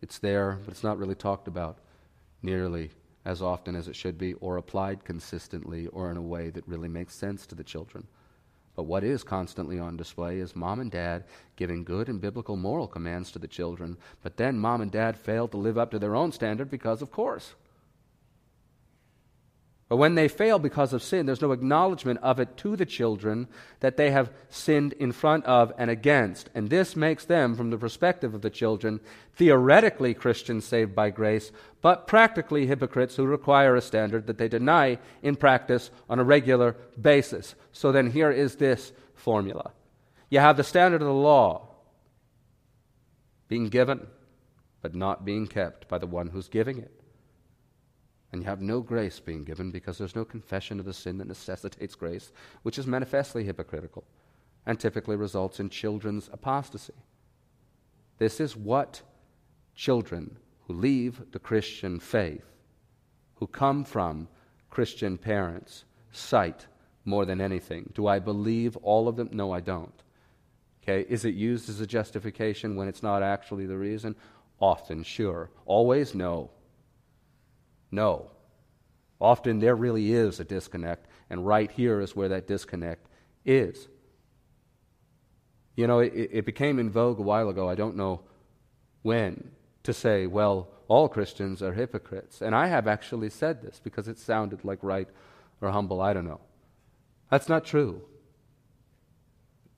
it's there, but it's not really talked about nearly as often as it should be, or applied consistently, or in a way that really makes sense to the children. But what is constantly on display is mom and dad giving good and biblical moral commands to the children, but then mom and dad fail to live up to their own standard because, of course. But when they fail because of sin, there's no acknowledgement of it to the children that they have sinned in front of and against. And this makes them, from the perspective of the children, theoretically Christians saved by grace, but practically hypocrites who require a standard that they deny in practice on a regular basis. So then here is this formula you have the standard of the law being given, but not being kept by the one who's giving it and you have no grace being given because there's no confession of the sin that necessitates grace, which is manifestly hypocritical and typically results in children's apostasy. This is what children who leave the Christian faith, who come from Christian parents, cite more than anything. Do I believe all of them? No, I don't. Okay, is it used as a justification when it's not actually the reason? Often, sure. Always, no. No. Often there really is a disconnect, and right here is where that disconnect is. You know, it, it became in vogue a while ago, I don't know when, to say, well, all Christians are hypocrites. And I have actually said this because it sounded like right or humble, I don't know. That's not true.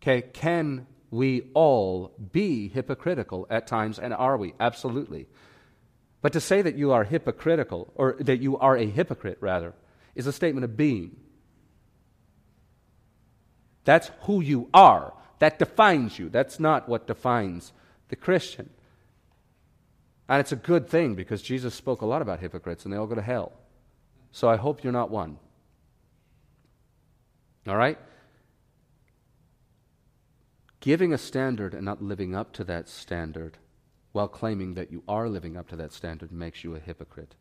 Okay, can we all be hypocritical at times, and are we? Absolutely. But to say that you are hypocritical, or that you are a hypocrite, rather, is a statement of being. That's who you are. That defines you. That's not what defines the Christian. And it's a good thing because Jesus spoke a lot about hypocrites and they all go to hell. So I hope you're not one. All right? Giving a standard and not living up to that standard while claiming that you are living up to that standard makes you a hypocrite.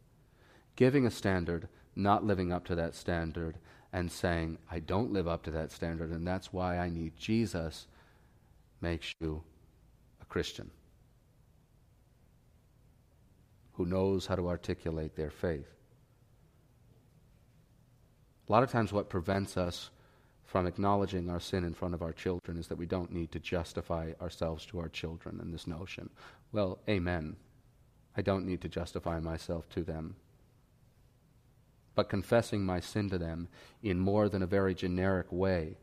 Giving a standard, not living up to that standard, and saying, I don't live up to that standard, and that's why I need Jesus, makes you a Christian who knows how to articulate their faith. A lot of times, what prevents us from acknowledging our sin in front of our children is that we don't need to justify ourselves to our children in this notion. Well, amen. I don't need to justify myself to them. But confessing my sin to them in more than a very generic way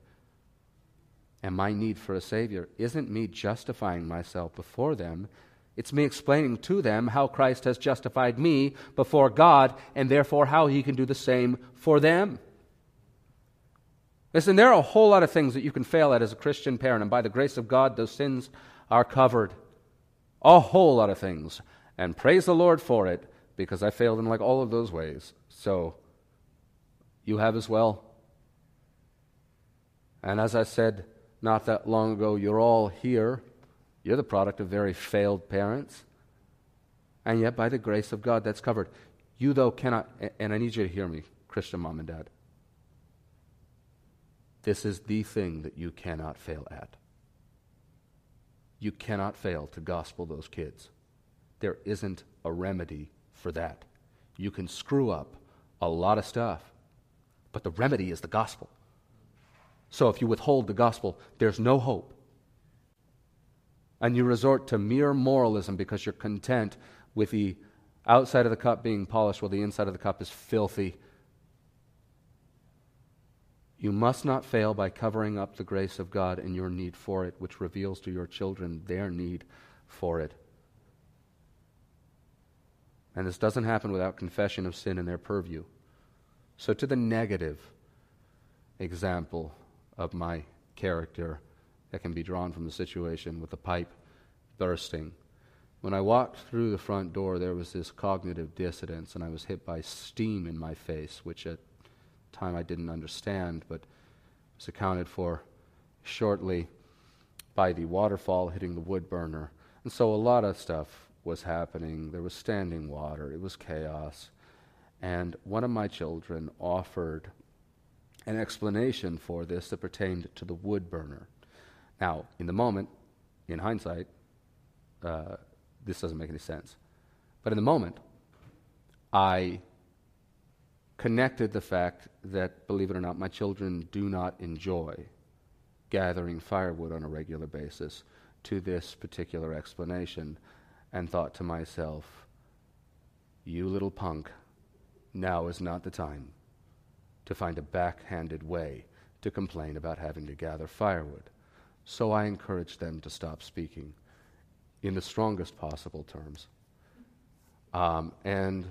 and my need for a Savior isn't me justifying myself before them. It's me explaining to them how Christ has justified me before God and therefore how He can do the same for them. Listen, there are a whole lot of things that you can fail at as a Christian parent, and by the grace of God, those sins are covered. A whole lot of things. And praise the Lord for it, because I failed in like all of those ways. So, you have as well. And as I said not that long ago, you're all here. You're the product of very failed parents. And yet, by the grace of God, that's covered. You, though, cannot, and I need you to hear me, Christian mom and dad. This is the thing that you cannot fail at. You cannot fail to gospel those kids. There isn't a remedy for that. You can screw up a lot of stuff, but the remedy is the gospel. So if you withhold the gospel, there's no hope. And you resort to mere moralism because you're content with the outside of the cup being polished while the inside of the cup is filthy you must not fail by covering up the grace of God and your need for it, which reveals to your children their need for it. And this doesn't happen without confession of sin in their purview. So, to the negative example of my character that can be drawn from the situation with the pipe bursting. When I walked through the front door, there was this cognitive dissonance, and I was hit by steam in my face, which at time I didn't understand, but was accounted for shortly by the waterfall hitting the wood burner. And so a lot of stuff was happening. There was standing water, it was chaos. And one of my children offered an explanation for this that pertained to the wood burner. Now, in the moment, in hindsight, uh, this doesn't make any sense. But in the moment, I connected the fact that, believe it or not, my children do not enjoy gathering firewood on a regular basis to this particular explanation and thought to myself, you little punk, now is not the time to find a backhanded way to complain about having to gather firewood. So I encouraged them to stop speaking in the strongest possible terms. Um, and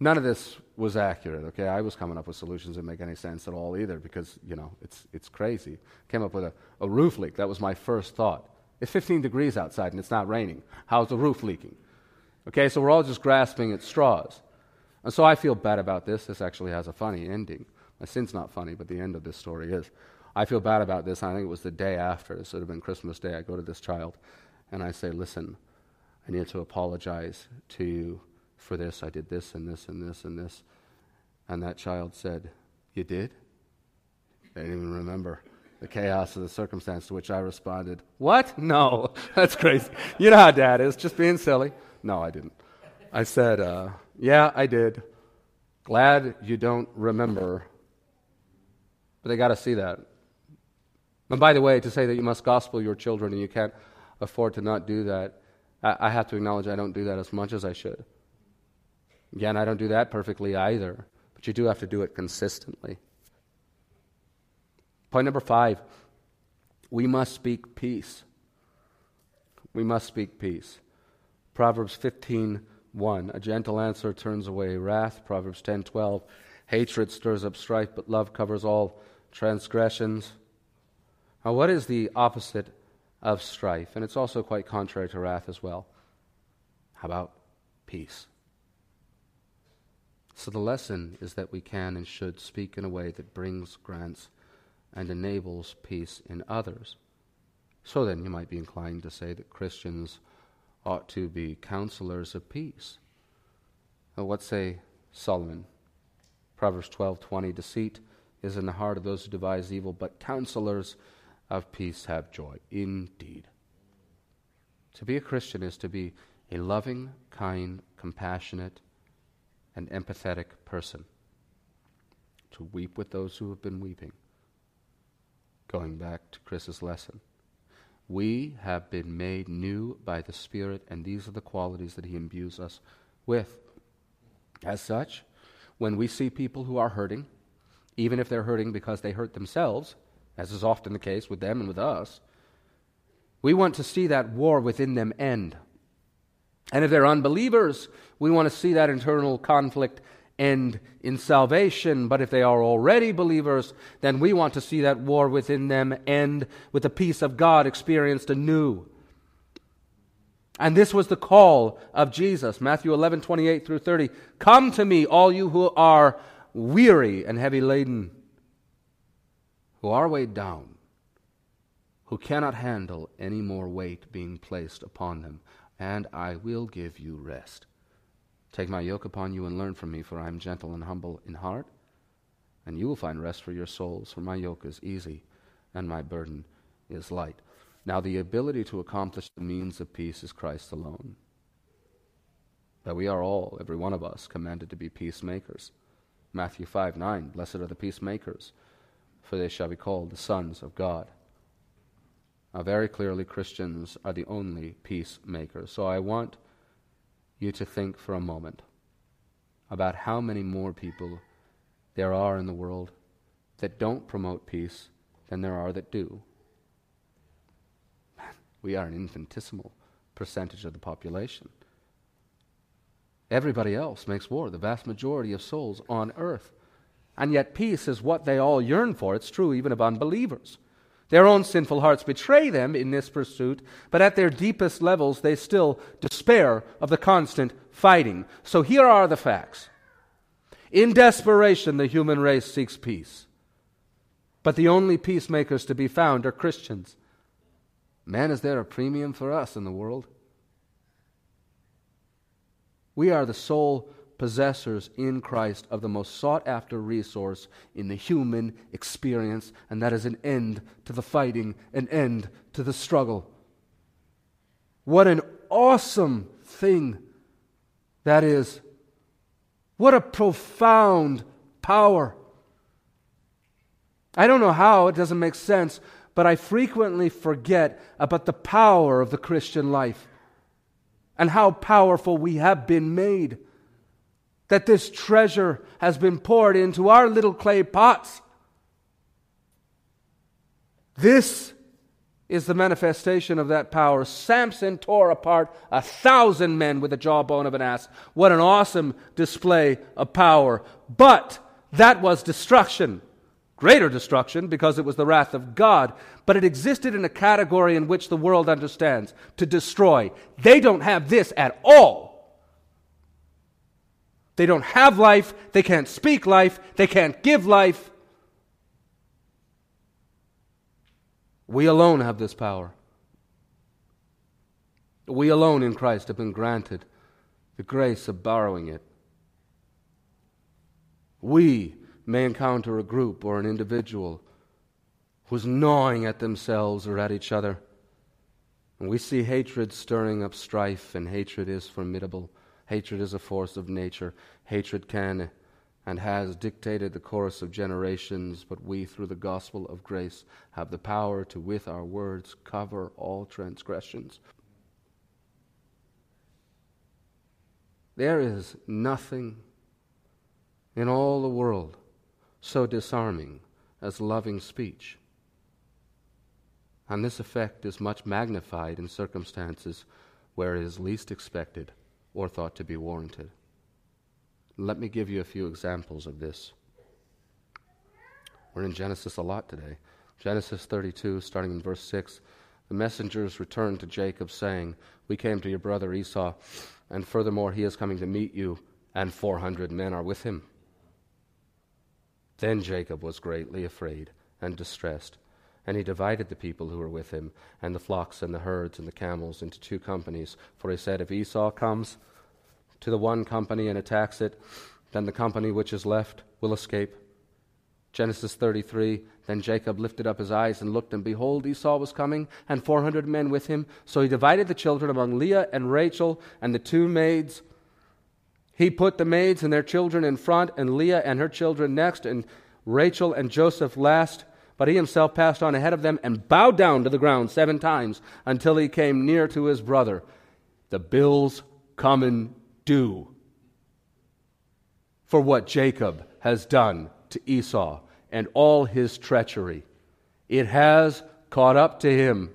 none of this was accurate, okay? I was coming up with solutions that make any sense at all either because, you know, it's, it's crazy. Came up with a, a roof leak. That was my first thought. It's 15 degrees outside and it's not raining. How's the roof leaking? Okay, so we're all just grasping at straws. And so I feel bad about this. This actually has a funny ending. My sin's not funny, but the end of this story is. I feel bad about this. I think it was the day after. This would have been Christmas Day. I go to this child and I say, Listen, I need to apologize to you for this. I did this and this and this and this. And that child said, You did? I didn't even remember the chaos of the circumstance to which I responded, What? No, that's crazy. You know how dad is, just being silly. No, I didn't. I said, uh, Yeah, I did. Glad you don't remember. But they got to see that. And by the way, to say that you must gospel your children and you can't afford to not do that, I, I have to acknowledge I don't do that as much as I should. Again, I don't do that perfectly either, but you do have to do it consistently. Point number five we must speak peace. We must speak peace. Proverbs 15 1. A gentle answer turns away wrath. Proverbs 10 12. Hatred stirs up strife, but love covers all transgressions. Now, what is the opposite of strife? And it's also quite contrary to wrath as well. How about peace? So, the lesson is that we can and should speak in a way that brings, grants, and enables peace in others. So then, you might be inclined to say that Christians ought to be counselors of peace. Well, what say Solomon? Proverbs 12:20 Deceit is in the heart of those who devise evil, but counselors of peace have joy. Indeed. To be a Christian is to be a loving, kind, compassionate, and empathetic person. To weep with those who have been weeping. Going back to Chris's lesson. We have been made new by the Spirit, and these are the qualities that He imbues us with. As such, when we see people who are hurting, even if they're hurting because they hurt themselves, as is often the case with them and with us, we want to see that war within them end. And if they're unbelievers, we want to see that internal conflict end in salvation. But if they are already believers, then we want to see that war within them end with the peace of God experienced anew. And this was the call of Jesus, Matthew 11, 28 through 30. Come to me, all you who are weary and heavy laden who are weighed down, who cannot handle any more weight being placed upon them, and I will give you rest. Take my yoke upon you and learn from me, for I am gentle and humble in heart, and you will find rest for your souls, for my yoke is easy and my burden is light. Now, the ability to accomplish the means of peace is Christ alone. But we are all, every one of us, commanded to be peacemakers. Matthew 5 9, blessed are the peacemakers for they shall be called the sons of God. Now, very clearly, Christians are the only peacemakers. So I want you to think for a moment about how many more people there are in the world that don't promote peace than there are that do. We are an infinitesimal percentage of the population. Everybody else makes war, the vast majority of souls on earth. And yet, peace is what they all yearn for. It's true even of unbelievers. Their own sinful hearts betray them in this pursuit, but at their deepest levels, they still despair of the constant fighting. So here are the facts. In desperation, the human race seeks peace. But the only peacemakers to be found are Christians. Man, is there a premium for us in the world? We are the sole possessors in Christ of the most sought after resource in the human experience, and that is an end to the fighting, an end to the struggle. What an awesome thing that is. What a profound power. I don't know how, it doesn't make sense, but I frequently forget about the power of the Christian life and how powerful we have been made that this treasure has been poured into our little clay pots. This is the manifestation of that power. Samson tore apart a thousand men with the jawbone of an ass. What an awesome display of power. But that was destruction. Greater destruction because it was the wrath of God. But it existed in a category in which the world understands to destroy. They don't have this at all. They don't have life. They can't speak life. They can't give life. We alone have this power. We alone in Christ have been granted the grace of borrowing it. We may encounter a group or an individual who's gnawing at themselves or at each other. And we see hatred stirring up strife, and hatred is formidable. Hatred is a force of nature. Hatred can and has dictated the course of generations, but we, through the gospel of grace, have the power to, with our words, cover all transgressions. There is nothing in all the world so disarming as loving speech. And this effect is much magnified in circumstances where it is least expected or thought to be warranted. Let me give you a few examples of this. We're in Genesis a lot today. Genesis 32, starting in verse 6. The messengers returned to Jacob, saying, We came to your brother Esau, and furthermore, he is coming to meet you, and 400 men are with him. Then Jacob was greatly afraid and distressed, and he divided the people who were with him, and the flocks and the herds and the camels, into two companies. For he said, If Esau comes to the one company and attacks it, then the company which is left will escape. Genesis 33 Then Jacob lifted up his eyes and looked, and behold, Esau was coming, and 400 men with him. So he divided the children among Leah and Rachel and the two maids. He put the maids and their children in front, and Leah and her children next, and Rachel and Joseph last. But he himself passed on ahead of them and bowed down to the ground seven times until he came near to his brother. The bills coming due for what Jacob has done to Esau and all his treachery. It has caught up to him.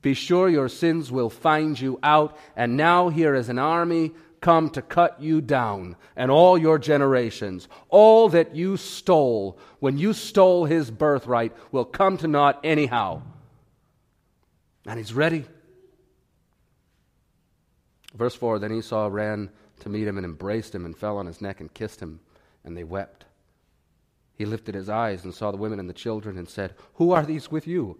Be sure your sins will find you out, and now here is an army come to cut you down and all your generations. All that you stole when you stole his birthright will come to naught anyhow. And he's ready. Verse 4 Then Esau ran to meet him and embraced him and fell on his neck and kissed him, and they wept. He lifted his eyes and saw the women and the children and said, Who are these with you?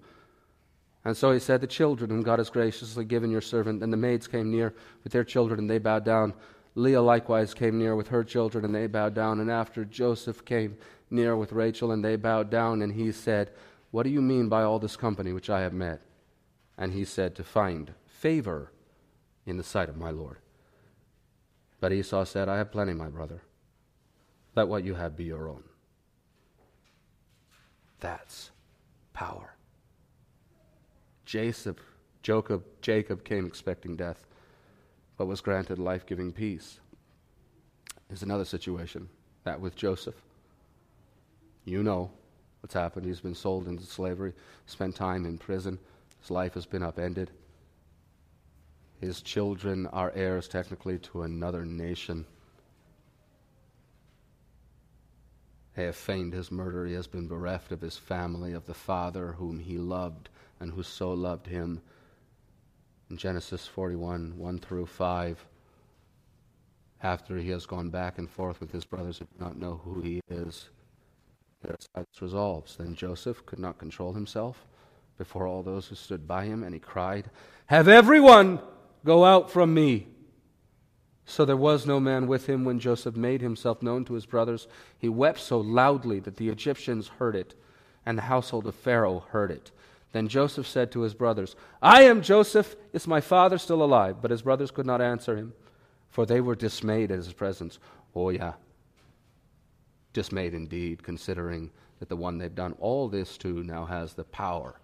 And so he said, The children whom God has graciously given your servant. And the maids came near with their children, and they bowed down. Leah likewise came near with her children, and they bowed down. And after Joseph came near with Rachel, and they bowed down. And he said, What do you mean by all this company which I have met? And he said, To find favor in the sight of my Lord. But Esau said, I have plenty, my brother. Let what you have be your own. That's power. Jacob, Jacob, Jacob came expecting death, but was granted life giving peace. Is another situation, that with Joseph. You know what's happened. He's been sold into slavery, spent time in prison, his life has been upended. His children are heirs technically to another nation. They have feigned his murder. He has been bereft of his family, of the father whom he loved and who so loved him. In Genesis 41, 1 through 5, after he has gone back and forth with his brothers and do not know who he is, their resolves. Then Joseph could not control himself before all those who stood by him, and he cried, Have everyone go out from me. So there was no man with him when Joseph made himself known to his brothers. He wept so loudly that the Egyptians heard it, and the household of Pharaoh heard it. Then Joseph said to his brothers, I am Joseph. Is my father still alive? But his brothers could not answer him, for they were dismayed at his presence. Oh, yeah. Dismayed indeed, considering that the one they've done all this to now has the power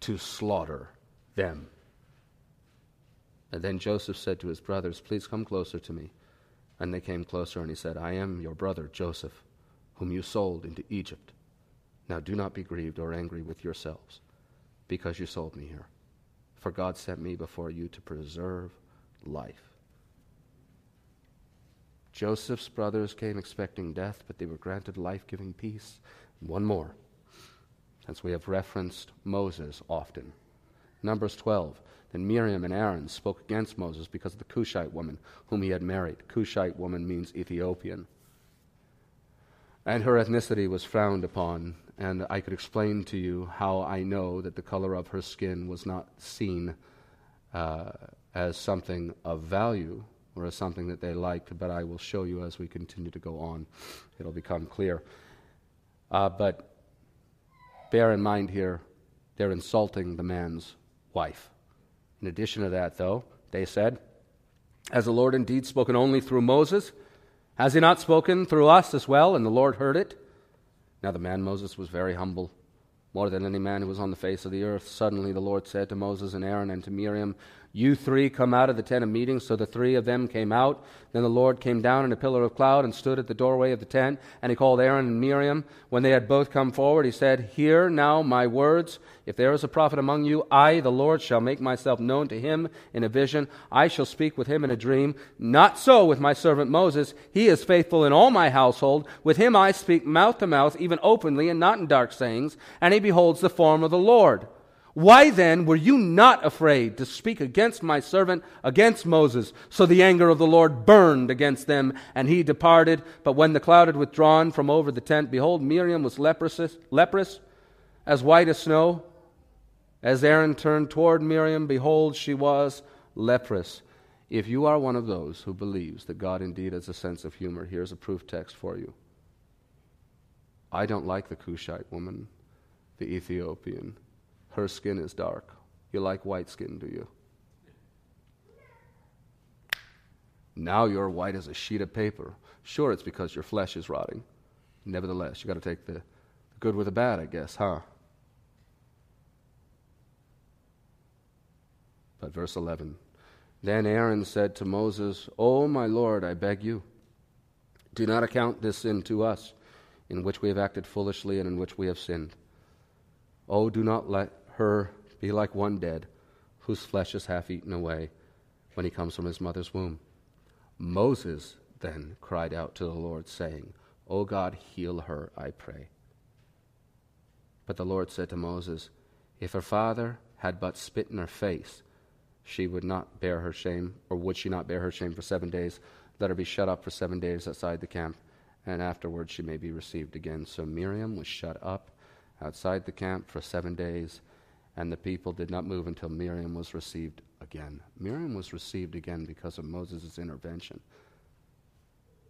to slaughter them. And then Joseph said to his brothers, Please come closer to me. And they came closer, and he said, I am your brother Joseph, whom you sold into Egypt. Now do not be grieved or angry with yourselves, because you sold me here. For God sent me before you to preserve life. Joseph's brothers came expecting death, but they were granted life giving peace. One more, since we have referenced Moses often. Numbers 12. Then Miriam and Aaron spoke against Moses because of the Cushite woman whom he had married. Cushite woman means Ethiopian. And her ethnicity was frowned upon, and I could explain to you how I know that the color of her skin was not seen uh, as something of value or as something that they liked, but I will show you as we continue to go on. It'll become clear. Uh, but bear in mind here, they're insulting the man's wife. In addition to that, though, they said, Has the Lord indeed spoken only through Moses? Has he not spoken through us as well? And the Lord heard it. Now the man Moses was very humble, more than any man who was on the face of the earth. Suddenly the Lord said to Moses and Aaron and to Miriam, you three come out of the tent of meeting. So the three of them came out. Then the Lord came down in a pillar of cloud and stood at the doorway of the tent. And he called Aaron and Miriam. When they had both come forward, he said, Hear now my words. If there is a prophet among you, I, the Lord, shall make myself known to him in a vision. I shall speak with him in a dream. Not so with my servant Moses. He is faithful in all my household. With him I speak mouth to mouth, even openly, and not in dark sayings. And he beholds the form of the Lord. Why then were you not afraid to speak against my servant, against Moses? So the anger of the Lord burned against them, and he departed. But when the cloud had withdrawn from over the tent, behold, Miriam was leprous, leprous as white as snow. As Aaron turned toward Miriam, behold, she was leprous. If you are one of those who believes that God indeed has a sense of humor, here's a proof text for you. I don't like the Cushite woman, the Ethiopian. Her skin is dark. You like white skin, do you? Now you're white as a sheet of paper. Sure, it's because your flesh is rotting. Nevertheless, you got to take the, the good with the bad, I guess, huh? But verse 11 Then Aaron said to Moses, O my Lord, I beg you, do not account this sin to us, in which we have acted foolishly and in which we have sinned. Oh, do not let her be like one dead, whose flesh is half eaten away when he comes from his mother's womb. Moses then cried out to the Lord, saying, O God, heal her, I pray. But the Lord said to Moses, If her father had but spit in her face, she would not bear her shame, or would she not bear her shame for seven days? Let her be shut up for seven days outside the camp, and afterwards she may be received again. So Miriam was shut up outside the camp for seven days and the people did not move until Miriam was received again. Miriam was received again because of Moses' intervention.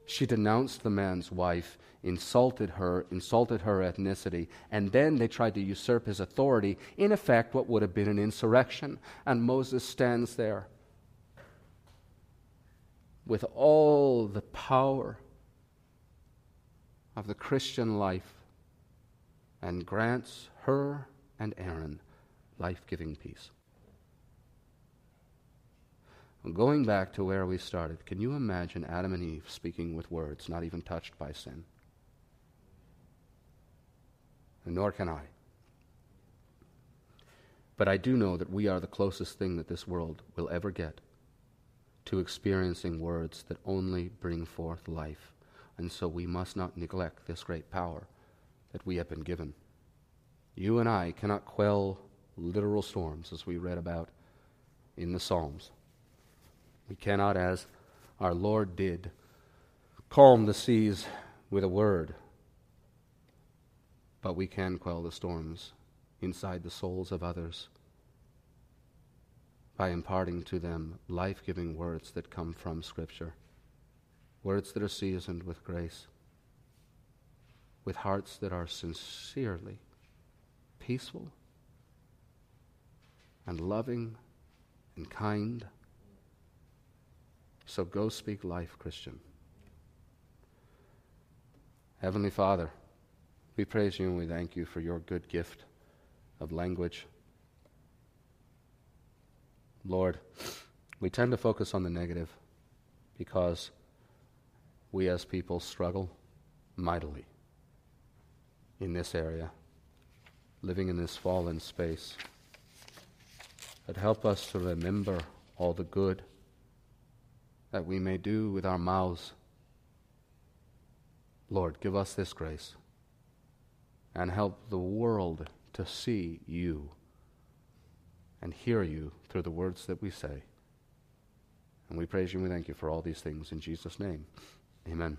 She denounced the man's wife, insulted her, insulted her ethnicity, and then they tried to usurp his authority, in effect, what would have been an insurrection. And Moses stands there with all the power of the Christian life and grants her and Aaron life giving peace. Going back to where we started, can you imagine Adam and Eve speaking with words not even touched by sin? Nor can I. But I do know that we are the closest thing that this world will ever get to experiencing words that only bring forth life. and so we must not neglect this great power that we have been given. You and I cannot quell literal storms, as we read about in the Psalms. We cannot, as our Lord did, calm the seas with a word, but we can quell the storms inside the souls of others by imparting to them life giving words that come from Scripture, words that are seasoned with grace, with hearts that are sincerely peaceful and loving and kind. So go speak life, Christian. Heavenly Father, we praise you and we thank you for your good gift of language. Lord, we tend to focus on the negative because we as people struggle mightily in this area, living in this fallen space. But help us to remember all the good that we may do with our mouths. Lord, give us this grace and help the world to see you and hear you through the words that we say. And we praise you and we thank you for all these things in Jesus' name. Amen.